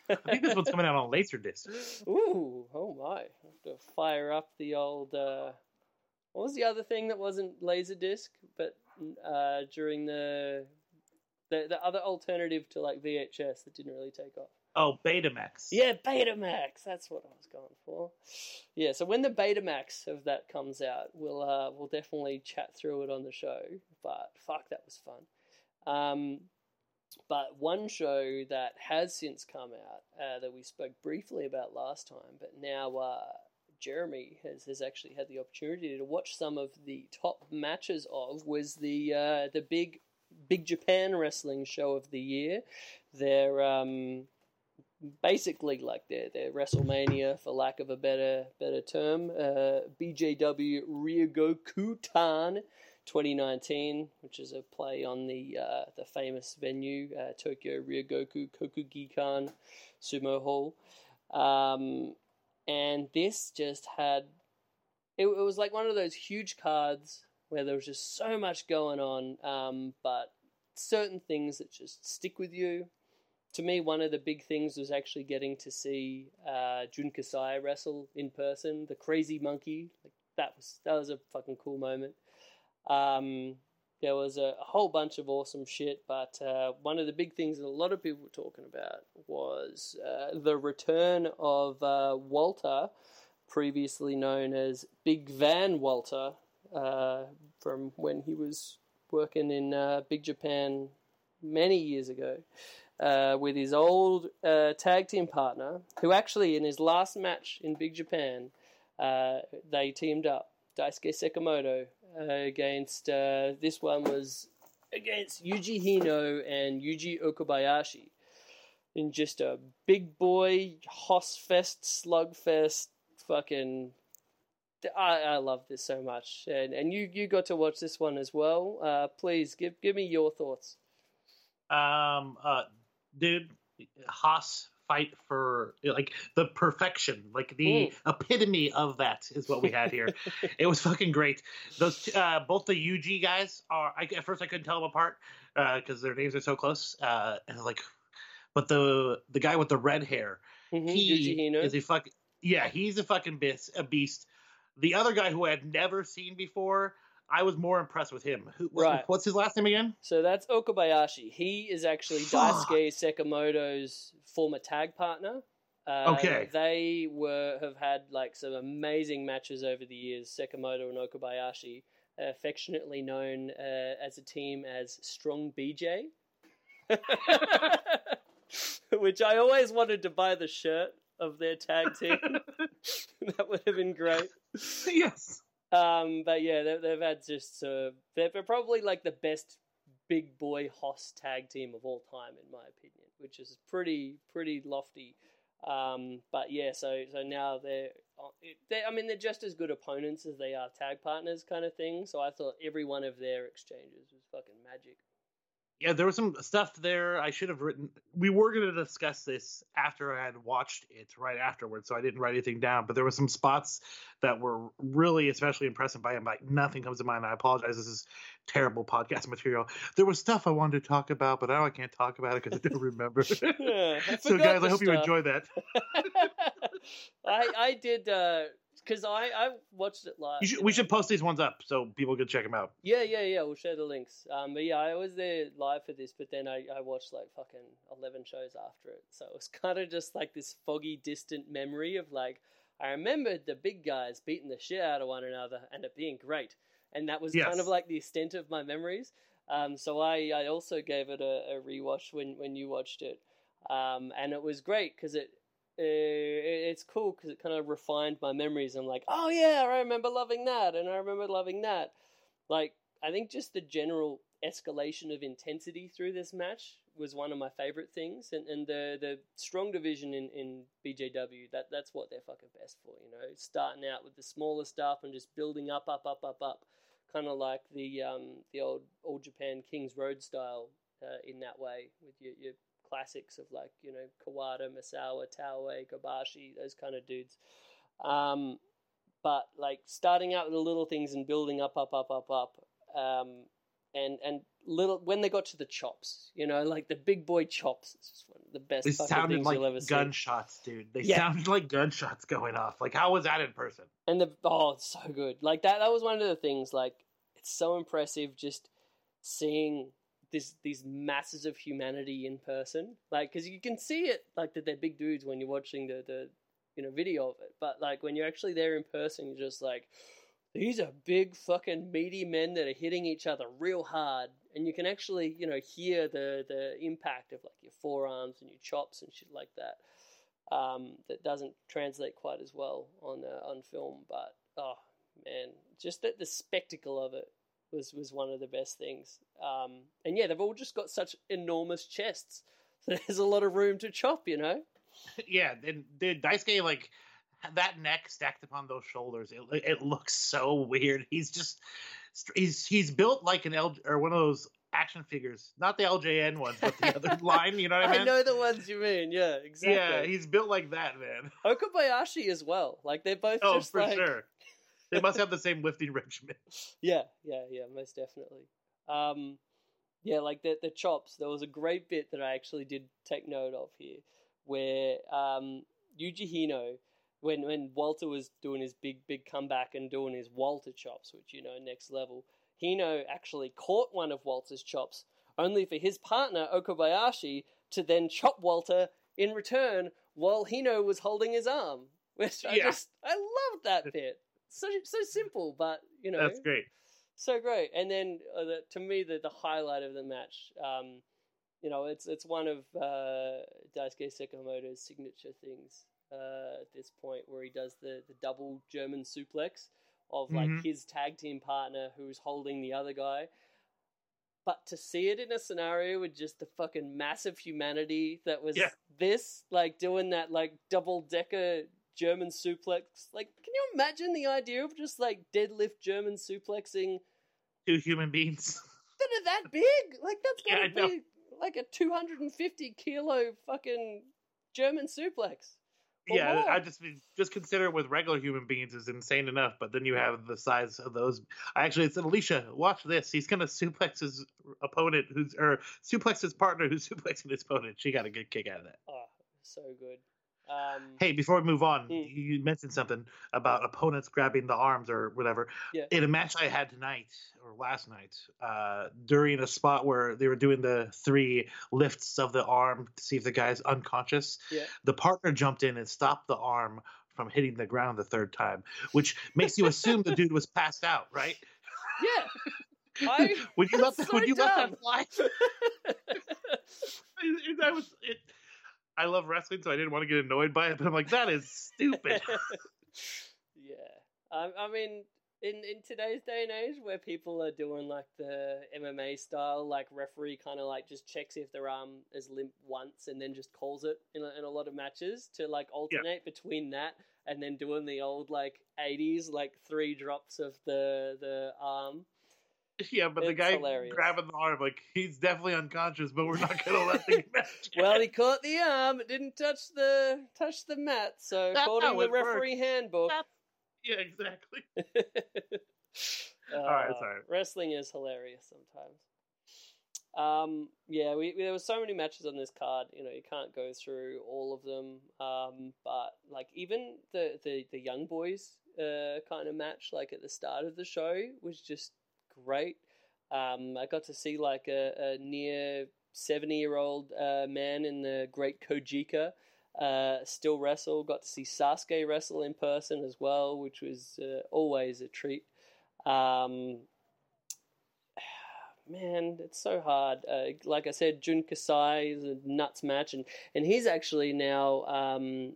I think this one's coming out on Laserdisc. Ooh, oh my! I have to fire up the old. Uh, what was the other thing that wasn't Laserdisc, but uh, during the, the the other alternative to like VHS that didn't really take off? Oh, Betamax. Yeah, Betamax. That's what I was going for. Yeah, so when the Betamax of that comes out, we'll uh, we'll definitely chat through it on the show. But fuck, that was fun. Um, but one show that has since come out uh, that we spoke briefly about last time, but now uh, Jeremy has, has actually had the opportunity to watch some of the top matches of was the uh, the big Big Japan Wrestling show of the year. Their um, basically like their their WrestleMania, for lack of a better better term, uh, BJW Ryogokutan 2019, which is a play on the uh, the famous venue uh, Tokyo Ryogoku Kokugikan Sumo Hall, um, and this just had it, it was like one of those huge cards where there was just so much going on, um, but certain things that just stick with you to me, one of the big things was actually getting to see uh, Jun Kasai wrestle in person. The Crazy Monkey, like that was that was a fucking cool moment. Um, there was a, whole bunch of awesome shit, but uh, one of the big things that a lot of people were talking about was uh, the return of uh, Walter, previously known as Big Van Walter, uh, from when he was working in uh, Big Japan many years ago uh, with his old uh, tag team partner, who actually in his last match in Big Japan, uh, they teamed up Daisuke Sekimoto uh, against uh, this one was against Yuji Hino and Yuji Okabayashi in just a big boy hoss fest slugfest fucking. I, I love this so much, and and you, you got to watch this one as well. Uh, please give give me your thoughts. Um, uh, dude, hoss fight for like the perfection, like the Mm. epitome of that is what we had here. it was fucking great. Those uh, both the Yuji guys are. I, at first, I couldn't tell them apart uh because their names are so close. Uh, and like, but the the guy with the red hair, Mhm, he is a fucking yeah, he's a fucking beast. A beast. The other guy who I had never seen before, I was more impressed with him. Who, Right. What's his last name again? So that's Okabayashi. He is actually. Daisuke Sekimoto's former tag partner. Uh, Okay. They were have had like some amazing matches over the years. Sekimoto and Okabayashi, affectionately known uh, as a team as Strong BJ, which I always wanted to buy the shirt of their tag team. that would have been great. yes. Um, but yeah, they, they've had just uh, they're, they're probably like the best big boy hoss tag team of all time, in my opinion, which is pretty pretty lofty. Um, but yeah, so so now they're, they I mean they're just as good opponents as they are tag partners, kind of thing. So I thought every one of their exchanges was fucking magic. Yeah, there was some stuff there I should have written. We were going to discuss this after I had watched it right afterwards, so I didn't write anything down. But there were some spots that were really especially impressive by him. Like nothing comes to mind. I apologize. This is terrible podcast material. There was stuff I wanted to talk about, but now I can't talk about it because I don't remember. Yeah, I so, guys, I hope you enjoy that. I I did uh, because I I watched it live. You should, we should post these ones up so people can check them out. Yeah, yeah, yeah. We'll share the links. Um, but yeah, I was there live for this, but then I, I watched like fucking eleven shows after it, so it was kind of just like this foggy, distant memory of like I remembered the big guys beating the shit out of one another and it being great, and that was Yes. kind of like the extent of my memories. Um, so I, I also gave it a, a rewatch when when you watched it, um, and it was great because it. Uh, it's cool because it kind of refined my memories. I'm like, oh yeah, I remember loving that, and I remember loving that. Like I think just the general escalation of intensity through this match was one of my favorite things, and, and the the strong division in, in BJW that that's what they're fucking best for, you know, starting out with the smaller stuff and just building up, up, up, up, up, kind of like the um the old All Japan Kings Road style uh, in that way with your your classics of like you know Kawada, Misawa, Taue, Kobashi, those kind of dudes. Um, but like starting out with the little things and building up, up, up, up, up, um, and and little when they got to the chops, you know, like the big boy chops, it's just one of the best They sounded things like you'll ever see. gunshots, dude. They Yeah. sounded like gunshots going off. Like, how was that in person? And the oh, it's so good. Like that. That was one of the things. Like it's so impressive just seeing this these masses of humanity in person. Like because you can see it like that they're big dudes when you're watching the the you know video of it. But like when you're actually there in person, you're just like. These are big fucking meaty men that are hitting each other real hard, and you can actually, you know, hear the the impact of like your forearms and your chops and shit like that um, that doesn't translate quite as well on uh, on film. But oh man, just that the spectacle of it was was one of the best things. Um, and yeah, they've all just got such enormous chests. So there's a lot of room to chop, you know. yeah, and the Daisuke like that neck stacked upon those shoulders. It it looks so weird. He's just he's he's built like an L or one of those action figures, not the LJN ones, but the other line. You know what I mean? I know the ones you mean. Yeah, exactly. Yeah, he's built like that, man. Okabayashi as well. Like they're both Oh, just for like sure. They must have the same lifting regimen. Yeah, yeah, yeah, most definitely. Um, yeah, like the the chops. There was a great bit that I actually did take note of here, where um, Yuji Hino, when when Walter was doing his big big comeback and doing his Walter chops, which you know next level, Hino actually caught one of Walter's chops, only for his partner Okabayashi to then chop Walter in return while Hino was holding his arm. Which I Yeah. just I loved that bit. So so simple, but you know That's great. so great. And then uh, the, to me, the, the highlight of the match, um, you know, it's it's one of uh, Daisuke Sekimoto's signature things uh, at this point, where he does the, the double German suplex of like Mhm. his tag team partner who's holding the other guy. But to see it in a scenario with just the fucking massive humanity that was Yeah. this, like doing that like double decker German suplex, like you imagine the idea of just like deadlift German suplexing Two human beings. that are that big? Like that's Yeah, gotta I know. be like a two hundred and fifty kilo fucking German suplex. Or yeah, more. I just just consider it with regular human beings is insane enough, but then you have the size of those. I actually it's Alicia, watch this. He's gonna suplex his opponent, who's or suplex his partner, who's suplexing his opponent. She got a good kick out of that. Oh, so good. Um, Hey, before we move on, Mm. you mentioned something about opponents grabbing the arms or whatever. Yeah. In a match I had tonight or last night, uh, during a spot where they were doing the three lifts of the arm to see if the guy's unconscious, Yeah. the partner jumped in and stopped the arm from hitting the ground the third time, which makes you assume the dude was passed out, right? yeah. I, would you let that, would so you let dumb. that fly? I was it. I love wrestling, so I didn't want to get annoyed by it, but I'm like, that is stupid. yeah. I, I mean, in in today's day and age, where people are doing like the MMA style, like referee kind of like just checks if their arm is limp once and then just calls it in a, in a lot of matches to like alternate between that and then doing the old like 80s like three drops of the the arm. yeah, but the guy hilarious. grabbing the arm, like he's definitely unconscious, but we're not gonna let the match. Well, he caught the arm, it didn't touch the touch the mat, so That's according to the it works. referee handbook. yeah, exactly. All right, sorry. Wrestling is hilarious sometimes. Um, yeah, we, there were so many matches on this card. You know, you can't go through all of them. Um, but like even the the the young boys uh kind of match, like at the start of the show, was just great. Um, I got to see like a, a near seventy year old uh, man in the Great Kojika uh, still wrestle. Got to see Sasuke wrestle in person as well, which was uh, always a treat. Um, man, it's so hard. Uh, like I said, Jun Kasai is a nuts match, and, and he's actually now um,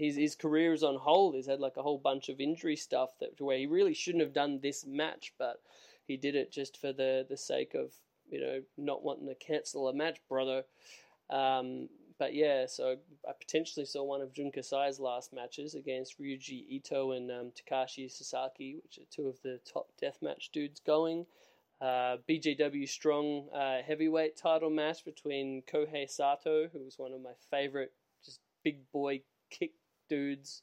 his his career is on hold. He's had like a whole bunch of injury stuff that where he really shouldn't have done this match, but he did it just for the the sake of you know not wanting to cancel a match, brother. Um, but yeah, so I potentially saw one of Jun Kasai's last matches against Ryuji Ito and um, Takashi Sasaki, which are two of the top deathmatch dudes going. Uh, BJW Strong uh, heavyweight title match between Kohei Sato, who was one of my favorite, just big boy kick dudes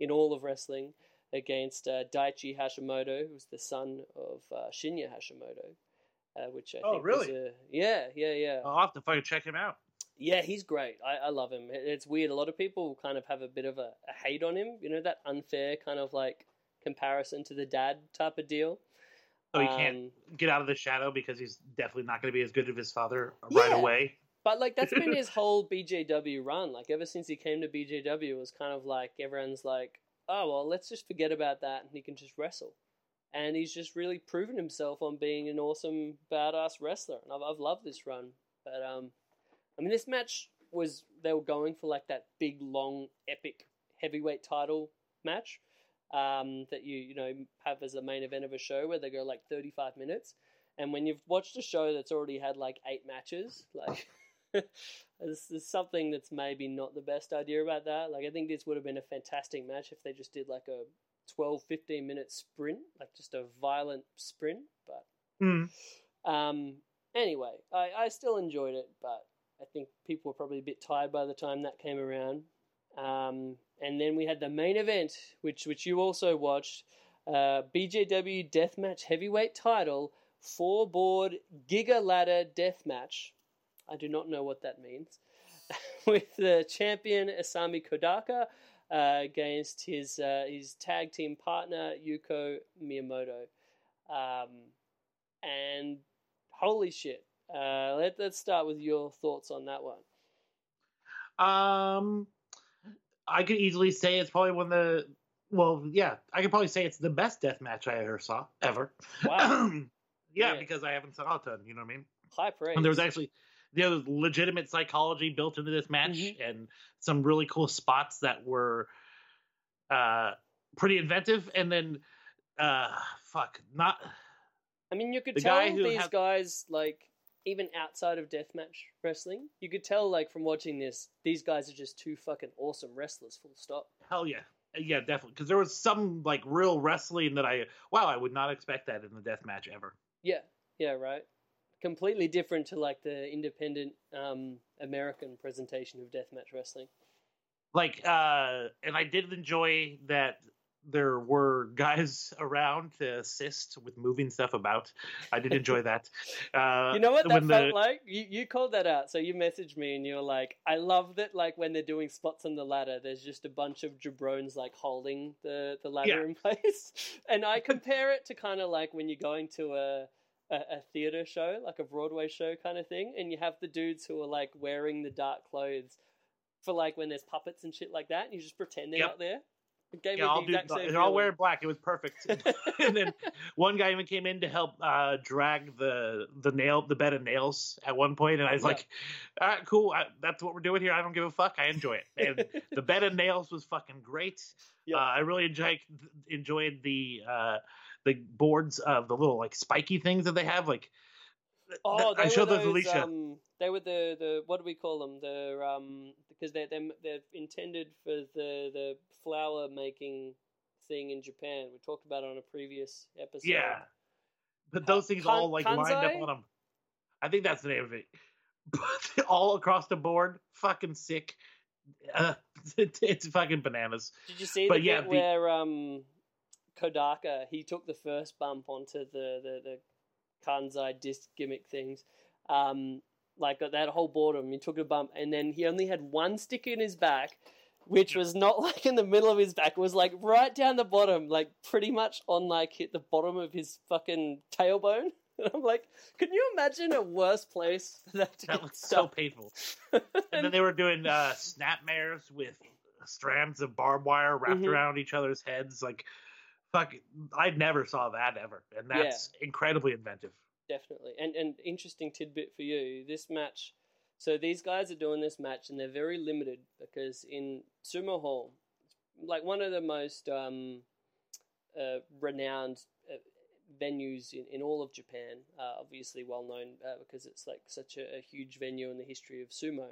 in all of wrestling, against uh, Daichi Hashimoto, who's the son of uh, Shinya Hashimoto. Uh, which I Oh, think really? a, yeah, yeah, yeah. I'll have to fucking check him out. Yeah, he's great. I, I love him. It's weird. A lot of people kind of have a bit of a, a hate on him. You know, that unfair kind of like comparison to the dad type of deal. So he can't Um, get out of the shadow because he's definitely not going to be as good as his father right away. But like that's been his whole BJW run. Like ever since he came to BJW, it was kind of like everyone's like, oh well, let's just forget about that, and he can just wrestle. And he's just really proven himself on being an awesome badass wrestler, and I've I've loved this run. But um, I mean, this match was they were going for like that big, long, epic heavyweight title match um, that you you know have as a main event of a show where they go like thirty five minutes. And when you've watched a show that's already had like eight matches, like there's, there's something that's maybe not the best idea about that. Like I think this would have been a fantastic match if they just did like a 12, 15 minute sprint, like just a violent sprint. But Hmm. um, anyway, I, I still enjoyed it, but I think people were probably a bit tired by the time that came around. Um, and then we had the main event, which which you also watched, uh, BJW Deathmatch Heavyweight Title four board Giga Ladder Deathmatch. I do not know what that means. With the champion Isami Kodaka uh, against his uh, his tag team partner Yuko Miyamoto. Um, and holy shit. Uh, let, let's start with your thoughts on that one. Um, I could easily say it's probably one of the. Well, yeah, I could probably say it's the best death match I ever saw ever. Wow. yeah, Yeah. because I haven't saw a ton. You know what I mean? High praise. And there was actually there was legitimate psychology built into this match, Mhm. and some really cool spots that were uh pretty inventive. And then, uh, fuck, not I mean, you could The tell guy these have- guys, like, even outside of deathmatch wrestling, you could tell, like, from watching this, these guys are just two fucking awesome wrestlers, full stop. hell yeah. Yeah, definitely. Because there was some like real wrestling that I wow, I would not expect that in the death match ever. Yeah, yeah, right. Completely different to, like, the independent um, American presentation of deathmatch wrestling. like uh and i did enjoy that there were guys around to assist with moving stuff about. I did enjoy that. Uh, You know what that felt the- like? You you called that out. So you messaged me and you were like, I love that like when they're doing spots on the ladder, there's just a bunch of jabrones like holding the, the ladder Yeah. in place. And I compare it to kind of like when you're going to a, a a theater show, like a Broadway show kind of thing, and you have the dudes who are like wearing the dark clothes for like when there's puppets and shit like that, and you just pretend they're Yep. not there. It gave Yeah, all the same they're all wearing black. It was perfect. and then one guy even came in to help uh, drag the the nail the bed of nails at one point, and I was Yeah. like, "All right, cool. I, that's what we're doing here. I don't give a fuck. I enjoy it." And the bed of nails was fucking great. Yeah. Uh, I really enjoyed enjoyed the uh, the boards of the little like spiky things that they have. Like, Oh, I they showed were those those, Alicia. um, they were the, the what do we call them? The um because they're they're, they're intended for the the flower making thing in Japan. We talked about it on a previous episode. yeah, but those things kan- all like lined up on them. I think that's the name of it. But all across the board, fucking sick. Uh, it's fucking bananas. Did you see But the yeah, bit the- where um Kodaka he took the first bump onto the the, the Kenzan disc gimmick things. Um, like that whole boredom, he took a bump, and then he only had one stick in his back, which was not like in the middle of his back. It was like right down the bottom, like pretty much on like hit the bottom of his fucking tailbone. And I'm like, can you imagine a worse place for that to That was so painful. And then they were doing uh, snapmares with strands of barbed wire wrapped Mhm. around each other's heads. Like, fuck, I never saw that ever, and that's incredibly inventive. Definitely. And and interesting tidbit for you, this match so these guys are doing this match and they're very limited because in Sumo Hall, like one of the most um, uh, renowned uh, venues in, in all of Japan, uh, obviously well known uh, because it's like such a, a huge venue in the history of sumo.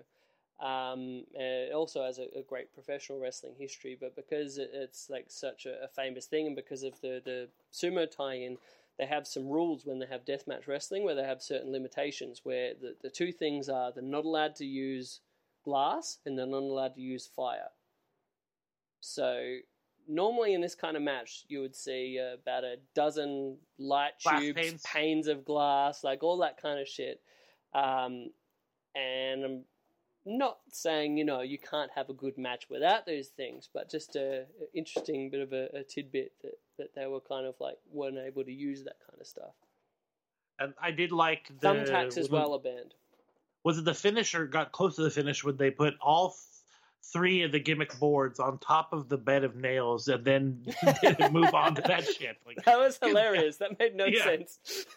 Um, and it also has a, a great professional wrestling history, but because it, it's like such a, a famous thing, and because of the the sumo tie-in, they have some rules when they have deathmatch wrestling where they have certain limitations. Where the the two things are they're not allowed to use glass and they're not allowed to use fire. So normally in this kind of match, you would see uh, about a dozen light Glass tubes, panes. panes of glass, like all that kind of shit. Um, and I'm not saying you know you can't have a good match without those things, but just a, a interesting bit of a, a tidbit that, that they were kind of like weren't able to use that kind of stuff. And I did like the Thumbtacks as it- well are banned. Was it the finish or got close to the finish when they put all th- three of the gimmick boards on top of the bed of nails and then move on to that shit? Like, That was hilarious. That made no Yeah. sense.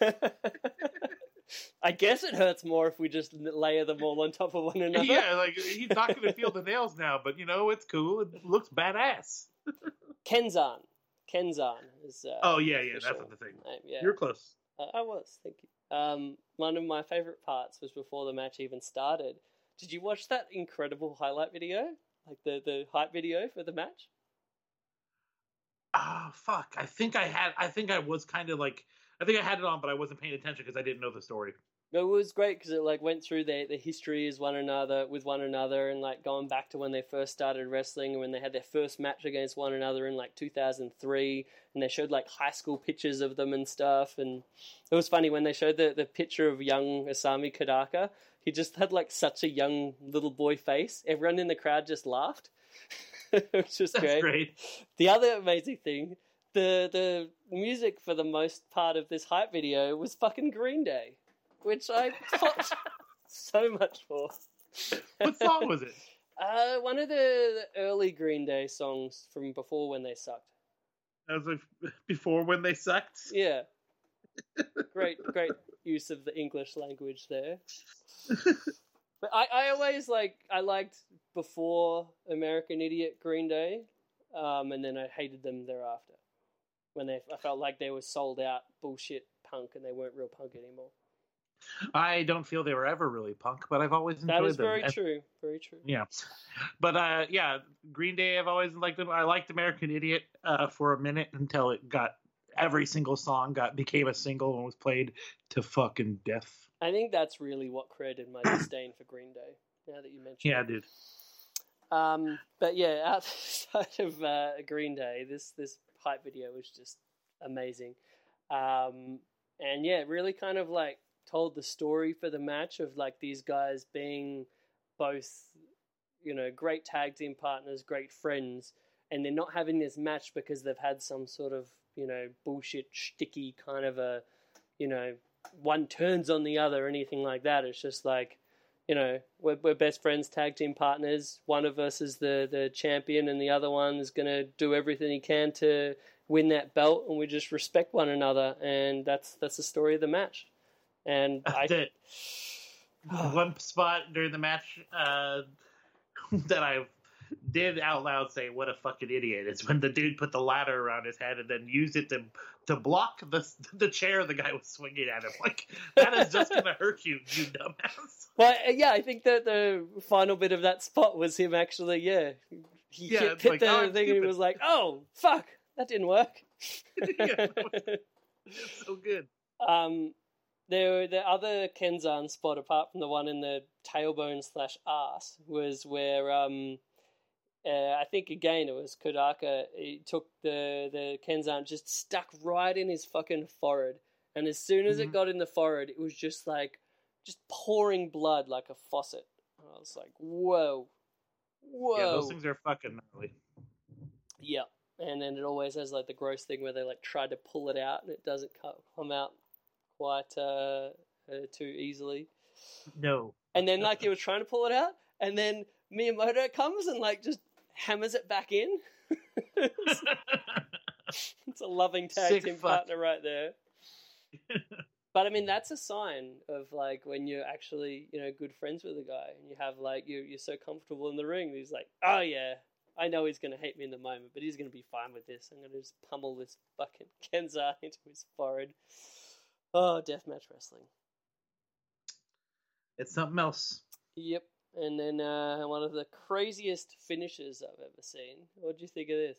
I guess it hurts more if we just layer them all on top of one another. yeah, like he's not going to feel the nails now, but you know it's cool. It looks badass. Kenzan. Kenzan is. Uh, Oh yeah, yeah, that's the thing. name, yeah. You're close. Uh, I was, thank you. Um, one of my favorite parts was before the match even started. Did you watch that incredible highlight video? Like the, the hype video for the match? Oh fuck! I think I had. I think I was kind of like. I think I had it on, but I wasn't paying attention because I didn't know the story. It was great because it like went through their, their history as one another with one another and like going back to when they first started wrestling and when they had their first match against one another in like 2003 and they showed like high school pictures of them and stuff and it was funny when they showed the, the picture of young Isami Kodaka he just had like such a young little boy face everyone in the crowd just laughed it was just great. great. The other amazing thing, the the music for the most part of this hype video was fucking Green Day, which I popped so much for. What song was it? Uh, one of the, the early Green Day songs from before when they sucked. As like before when they sucked. Yeah. great, great use of the English language there. But I, I always like I liked before American Idiot Green Day, um, and then I hated them thereafter when they I felt like they were sold out bullshit punk and they weren't real punk anymore. I don't feel they were ever really punk, but I've always enjoyed them. That is very And- true. Very true. Yeah, but uh, yeah, Green Day. I've always liked them. I liked American Idiot uh, for a minute until it got every single song got became a single and was played to fucking death. I think that's really what created my disdain for Green Day. Now that you mentioned, Yeah, it. dude. Um, but yeah, outside of uh, Green Day, this this hype video was just amazing. Um, and yeah, really kind of like told the story for the match of like these guys being both, you know, great tag team partners, great friends, and they're not having this match because they've had some sort of, you know, bullshit, sticky kind of a, you know, one turns on the other or anything like that. It's just like, you know, we're, we're best friends, tag team partners. One of us is the, the champion, and the other one is going to do everything he can to win that belt, and we just respect one another, and that's that's the story of the match. And I, The- one spot during the match uh, that I did out loud say, "What a fucking idiot!" is when the dude put the ladder around his head and then used it to to block the the chair the guy was swinging at him. Like that is just gonna hurt you, you dumbass. well, uh, yeah, I think that the final bit of that spot was him actually, yeah, he Yeah, hit, hit like, the oh, thing, and he was like, "Oh fuck, that didn't work." Yeah, It's so good. Um, there, the other Kenzan spot, apart from the one in the tailbone slash ass, was where um, uh, I think again it was Kodaka. He took the the Kenzan, just stuck right in his fucking forehead, and as soon as it Mhm. got in the forehead, it was just like just pouring blood like a faucet. And I was like, whoa, whoa, Yeah, those things are fucking gnarly. yeah. And then it always has like the gross thing where they like try to pull it out and it doesn't come out quite uh, uh, too easily. No. And then like he was trying to pull it out, and then Miyamoto comes and like just hammers it back in. it's, a loving tag Sick team fuck. partner right there. But I mean, that's a sign of like when you're actually, you know, good friends with a guy and you have like you you're so comfortable in the ring. He's like, oh yeah, I know he's gonna hate me in the moment, but he's gonna be fine with this. I'm gonna just pummel this fucking Kenzan into his forehead. Oh, deathmatch wrestling. It's something else. Yep. And then uh, one of the craziest finishes I've ever seen. What do you think of this?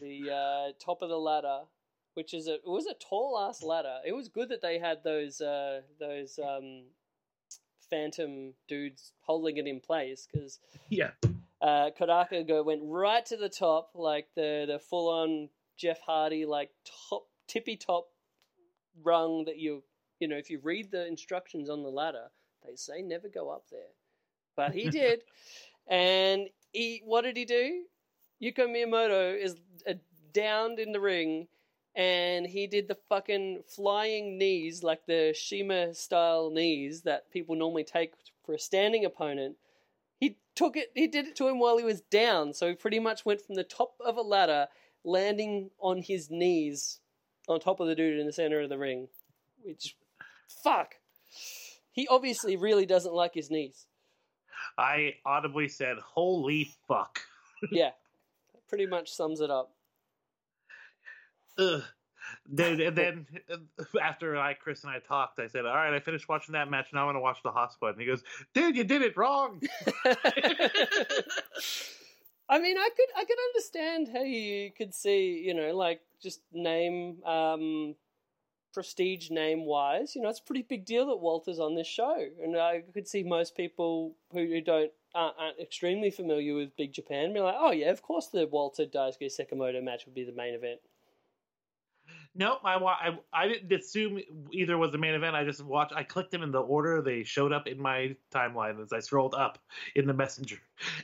The uh, top of the ladder, which is a it was a tall ass ladder. It was good that they had those uh, those um, phantom dudes holding it in place because Yeah. uh, Kodaka go went right to the top, like the the full on Jeff Hardy, like top tippy top rung that you you know if you read the instructions on the ladder, they say never go up there, but he did, and he what did he do? Yuko Miyamoto is uh, downed in the ring. And he did the fucking flying knees, like the Shima style knees that people normally take for a standing opponent he took it he did it to him while he was down so he pretty much went from the top of a ladder landing on his knees on top of the dude in the center of the ring which fuck he obviously really doesn't like his knees I audibly said, "Holy fuck!" yeah pretty much sums it up Ugh. Then, and then uh, after I, Chris and I talked, I said, "All right, I finished watching that match. Now I want to watch the hotspot." And he goes, "Dude, you did it wrong." I mean, I could I could understand how you could see, you know, like just name um prestige name wise, you know, it's a pretty big deal that Walter's on this show, and I could see most people who, don't aren't, aren't extremely familiar with Big Japan be like, oh yeah, of course the Walter Daisuke Sekimoto match would be the main event. Nope, I, wa- I I didn't assume either was the main event. I just watched. I clicked them in the order they showed up in my timeline as I scrolled up in the messenger.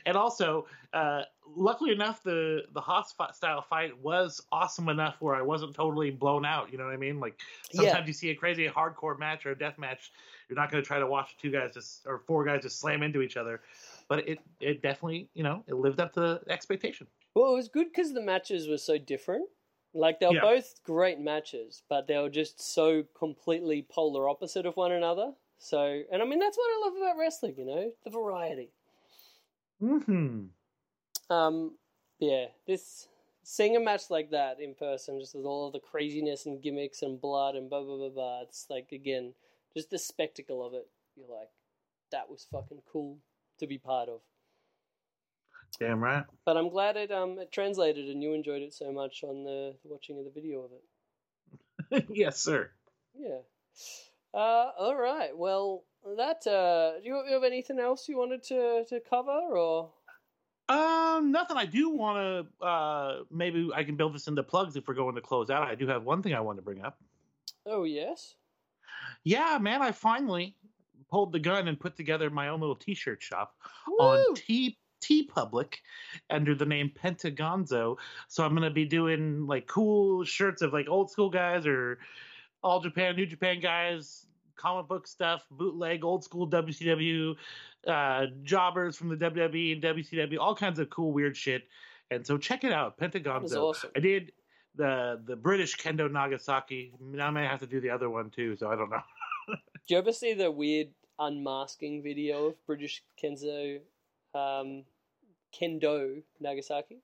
And also, uh, luckily enough, the the hostile style fight was awesome enough where I wasn't totally blown out. You know what I mean? Like sometimes Yeah. you see a crazy hardcore match or a death match, you're not going to try to watch two guys just or four guys just slam into each other. But it it definitely you know it lived up to expectation. Well, it was good because the matches were so different. Like they were Yeah. both great matches, but they were just so completely polar opposite of one another. So, and I mean that's what I love about wrestling, you know, the variety. Hmm. Um, yeah, this seeing a match like that in person, just with all of the craziness and gimmicks and blood and blah blah blah blah. It's like again, just the spectacle of it. You're like, that was fucking cool to be part of. Damn right. But I'm glad it um it translated and you enjoyed it so much on the, the watching of the video of it. yes, sir. Yeah. Uh, all right. Well, that. Uh, do you, you have anything else you wanted to to cover, or Um, nothing. I do want to. Uh, maybe I can build this into plugs if we're going to close out. I do have one thing I want to bring up. Oh yes. Yeah, man, I finally pulled the gun and put together my own little T-shirt shop Woo! on T TeePublic under the name Pentagonzo. So I'm gonna be doing like cool shirts of like old school guys or all Japan, New Japan guys, comic book stuff, bootleg, old school WCW, uh, jobbers from the WWE and WCW, all kinds of cool weird shit. And so check it out, Pentagonzo. awesome. I did the the British Kendo Nagasaki. Now I may have to do the other one too, so I don't know. Do you ever see the weird unmasking video of British Kenzo, um, Kendo Nagasaki?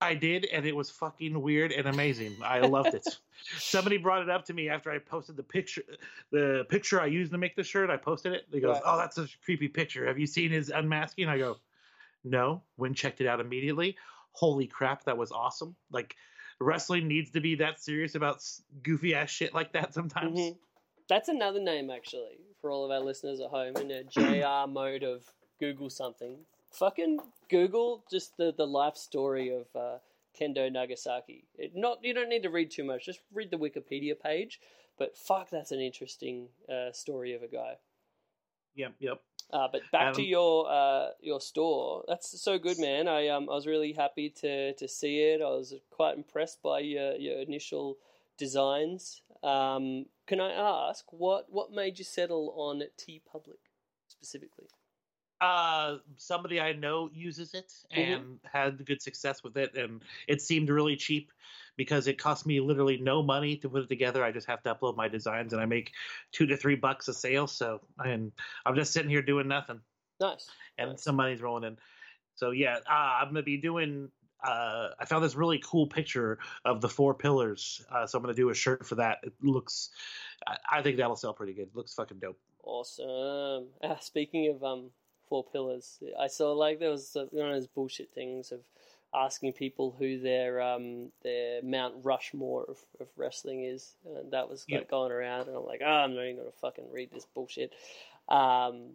I did, and it was fucking weird and amazing. I loved it. Somebody brought it up to me after I posted the picture, the picture I used to make the shirt. I posted it. They goes, Right. "Oh, that's such a creepy picture. Have you seen his unmasking?" I go, "No." When checked it out immediately. Holy crap, that was awesome! Like wrestling needs to be that serious about goofy ass shit like that sometimes. Mhm. That's another name actually for all of our listeners at home in a JR mode of Google something. Fucking Google just the, the life story of uh, Kendo Nagasaki. It not you don't need to read too much. Just read the Wikipedia page. But fuck, that's an interesting uh, story of a guy. Yep, yep. Uh, but back to Um, your uh, your store. That's so good, man. I um I was really happy to to see it. I was quite impressed by your your initial designs. Um, can I ask what what made you settle on T Public specifically? Uh somebody I know uses it Mhm. and had good success with it and it seemed really cheap because it cost me literally no money to put it together. I just have to upload my designs and I make two to three bucks a sale. So and I'm just sitting here doing nothing Nice. and Nice. some money's rolling in. So yeah, uh, I'm gonna be doing. Uh, I found this really cool picture of the four pillars, uh, so I'm gonna do a shirt for that. It looks, I, I think that'll sell pretty good. It looks fucking dope. Awesome. Ah, speaking of um four pillars, I saw like there was one of those bullshit things of asking people who their um their Mount Rushmore of, of wrestling is, and that was like Yep. going around, and I'm like, oh, I'm not even gonna fucking read this bullshit. Um,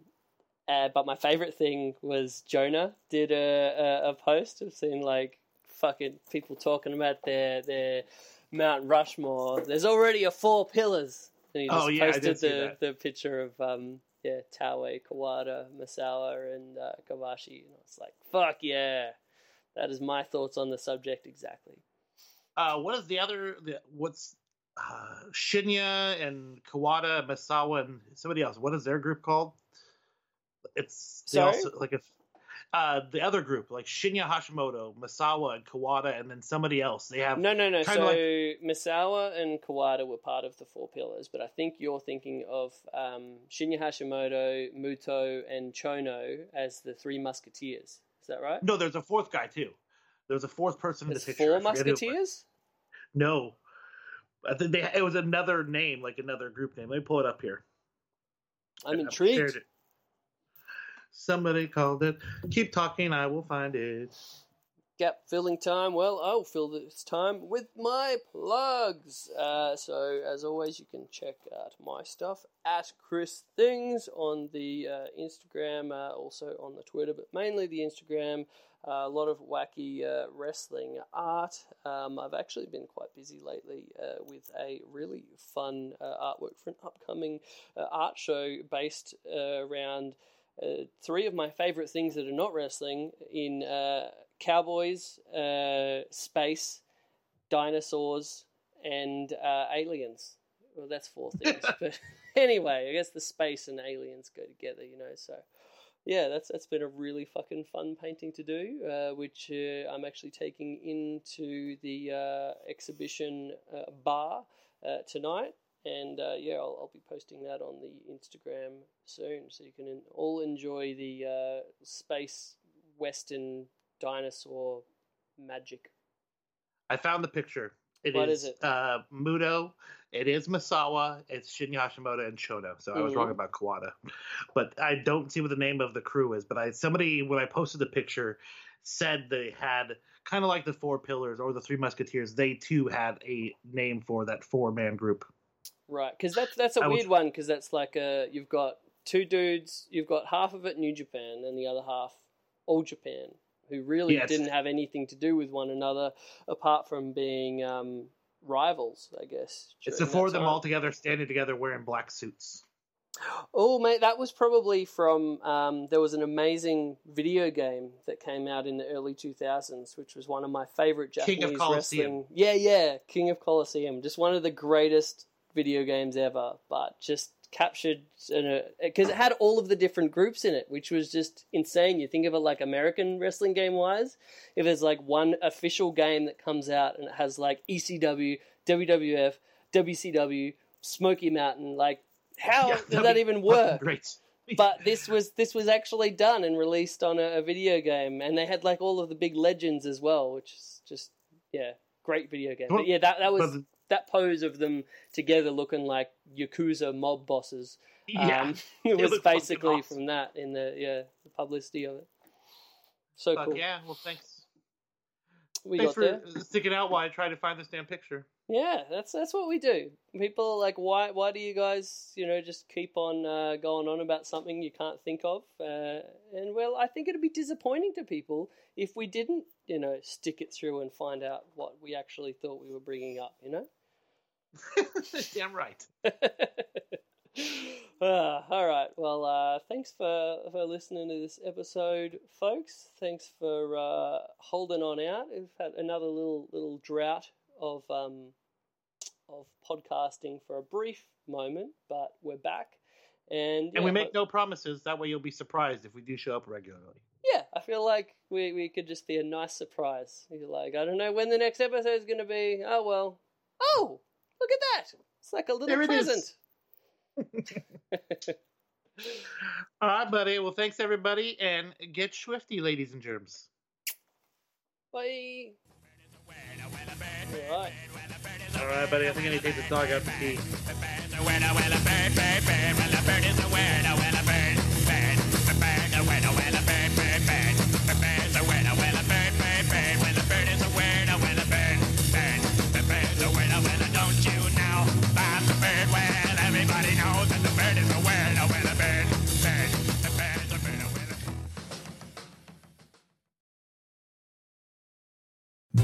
uh, but my favorite thing was Jonah did a, a, a post of seeing like fucking people talking about their their Mount Rushmore. There's already a four pillars. And he just Oh, yeah, posted the, the picture of um yeah Taue, Kawada, Misawa, and uh, Kobashi, and I was like, fuck yeah, that is my thoughts on the subject exactly. Uh, what is the other? The, what's uh, Shinya and Kawada, Misawa, and somebody else? What is their group called? It's Sorry? also like if uh, the other group like Shinya Hashimoto, Misawa, and Kawada, and then somebody else. They have No, no, no. So like- Misawa and Kawada were part of the Four Pillars, but I think you're thinking of um, Shinya Hashimoto, Muto, and Chono as the Three Musketeers. Is that right? no. There's a fourth guy too. There's a fourth person in There's the picture. four I forget who it was. Musketeers. No, I think they, it was another name, like another group name. Let me pull it up here. I'm intrigued. Somebody called it. Keep talking, I will find it. Gap filling time. Well, I'll fill this time with my plugs. Uh, so, as always, you can check out my stuff at Chris Things on the uh, Instagram, uh, also on the Twitter, but mainly the Instagram. Uh, a lot of wacky uh, wrestling art. Um, I've actually been quite busy lately uh, with a really fun uh, artwork for an upcoming uh, art show based uh, around uh, three of my favorite things that are not wrestling in uh, cowboys, uh, space, dinosaurs, and uh, aliens. Well, that's four things, but anyway, I guess the space and aliens go together, you know. So, yeah, that's that's been a really fucking fun painting to do, uh, which uh, I'm actually taking into the uh, exhibition uh, bar uh, tonight. And uh, yeah, I'll, I'll be posting that on the Instagram soon, so you can en- all enjoy the uh, space western dinosaur magic. I found the picture. It is What is it? Uh, Muto. It is Misawa. It's Shinya Hashimoto and Chono. So I was wrong about Kawada, but I don't see what the name of the crew is. But I somebody when I posted the picture said they had kind of like the Four Pillars or the Three Musketeers. They too had a name for that four man group. Right, because that's that's a I was- weird one. Because that's like a you've got two dudes, you've got half of it New Japan and the other half All Japan. who really Yes. didn't have anything to do with one another apart from being um, rivals, I guess. It's the four of them all together standing together wearing black suits. Oh, mate, that was probably from. Um, there was an amazing video game that came out in the early 2000s, which was one of my favorite King Japanese wrestling. Yeah, yeah, King of Colosseum, Just one of the greatest video games ever, but just captured because it had all of the different groups in it, which was just insane. You think of it like American wrestling game wise, if there's like one official game that comes out and it has like ECW, WWF, WCW, Smoky Mountain, like how Yeah, does that even work? Great. but this was this was actually done and released on a, a video game, and they had like all of the big legends as well, which is just yeah, great video game. Well, But yeah, that that was but- that pose of them together looking like yakuza mob bosses. yeah. Um, it was basically awesome. from that in the yeah the publicity of it. So But cool. yeah, well, thanks. we thanks for there. sticking out while I try to find this damn picture. Yeah, that's that's what we do. People are like, why why do you guys, you know, just keep on uh, going on about something you can't think of? Uh, and well, I think it'd be disappointing to people if we didn't, you know, stick it through and find out what we actually thought we were bringing up. You know. damn right. Ah, all right. Well, uh, thanks for for listening to this episode, folks. Thanks for uh, holding on out. We've had another little little drought of um, of podcasting for a brief moment, but we're back, and And we make no promises. That way, you'll be surprised if we do show up regularly. yeah. I feel like we we could just be a nice surprise. You're like, I don't know when the next episode is going to be. Oh well. Oh, look at that! It's like a little There present. All right, buddy. Well, thanks everybody, and get swifty, ladies and germs. Bye. All right. All right, buddy. I think I need to take the dog out to pee.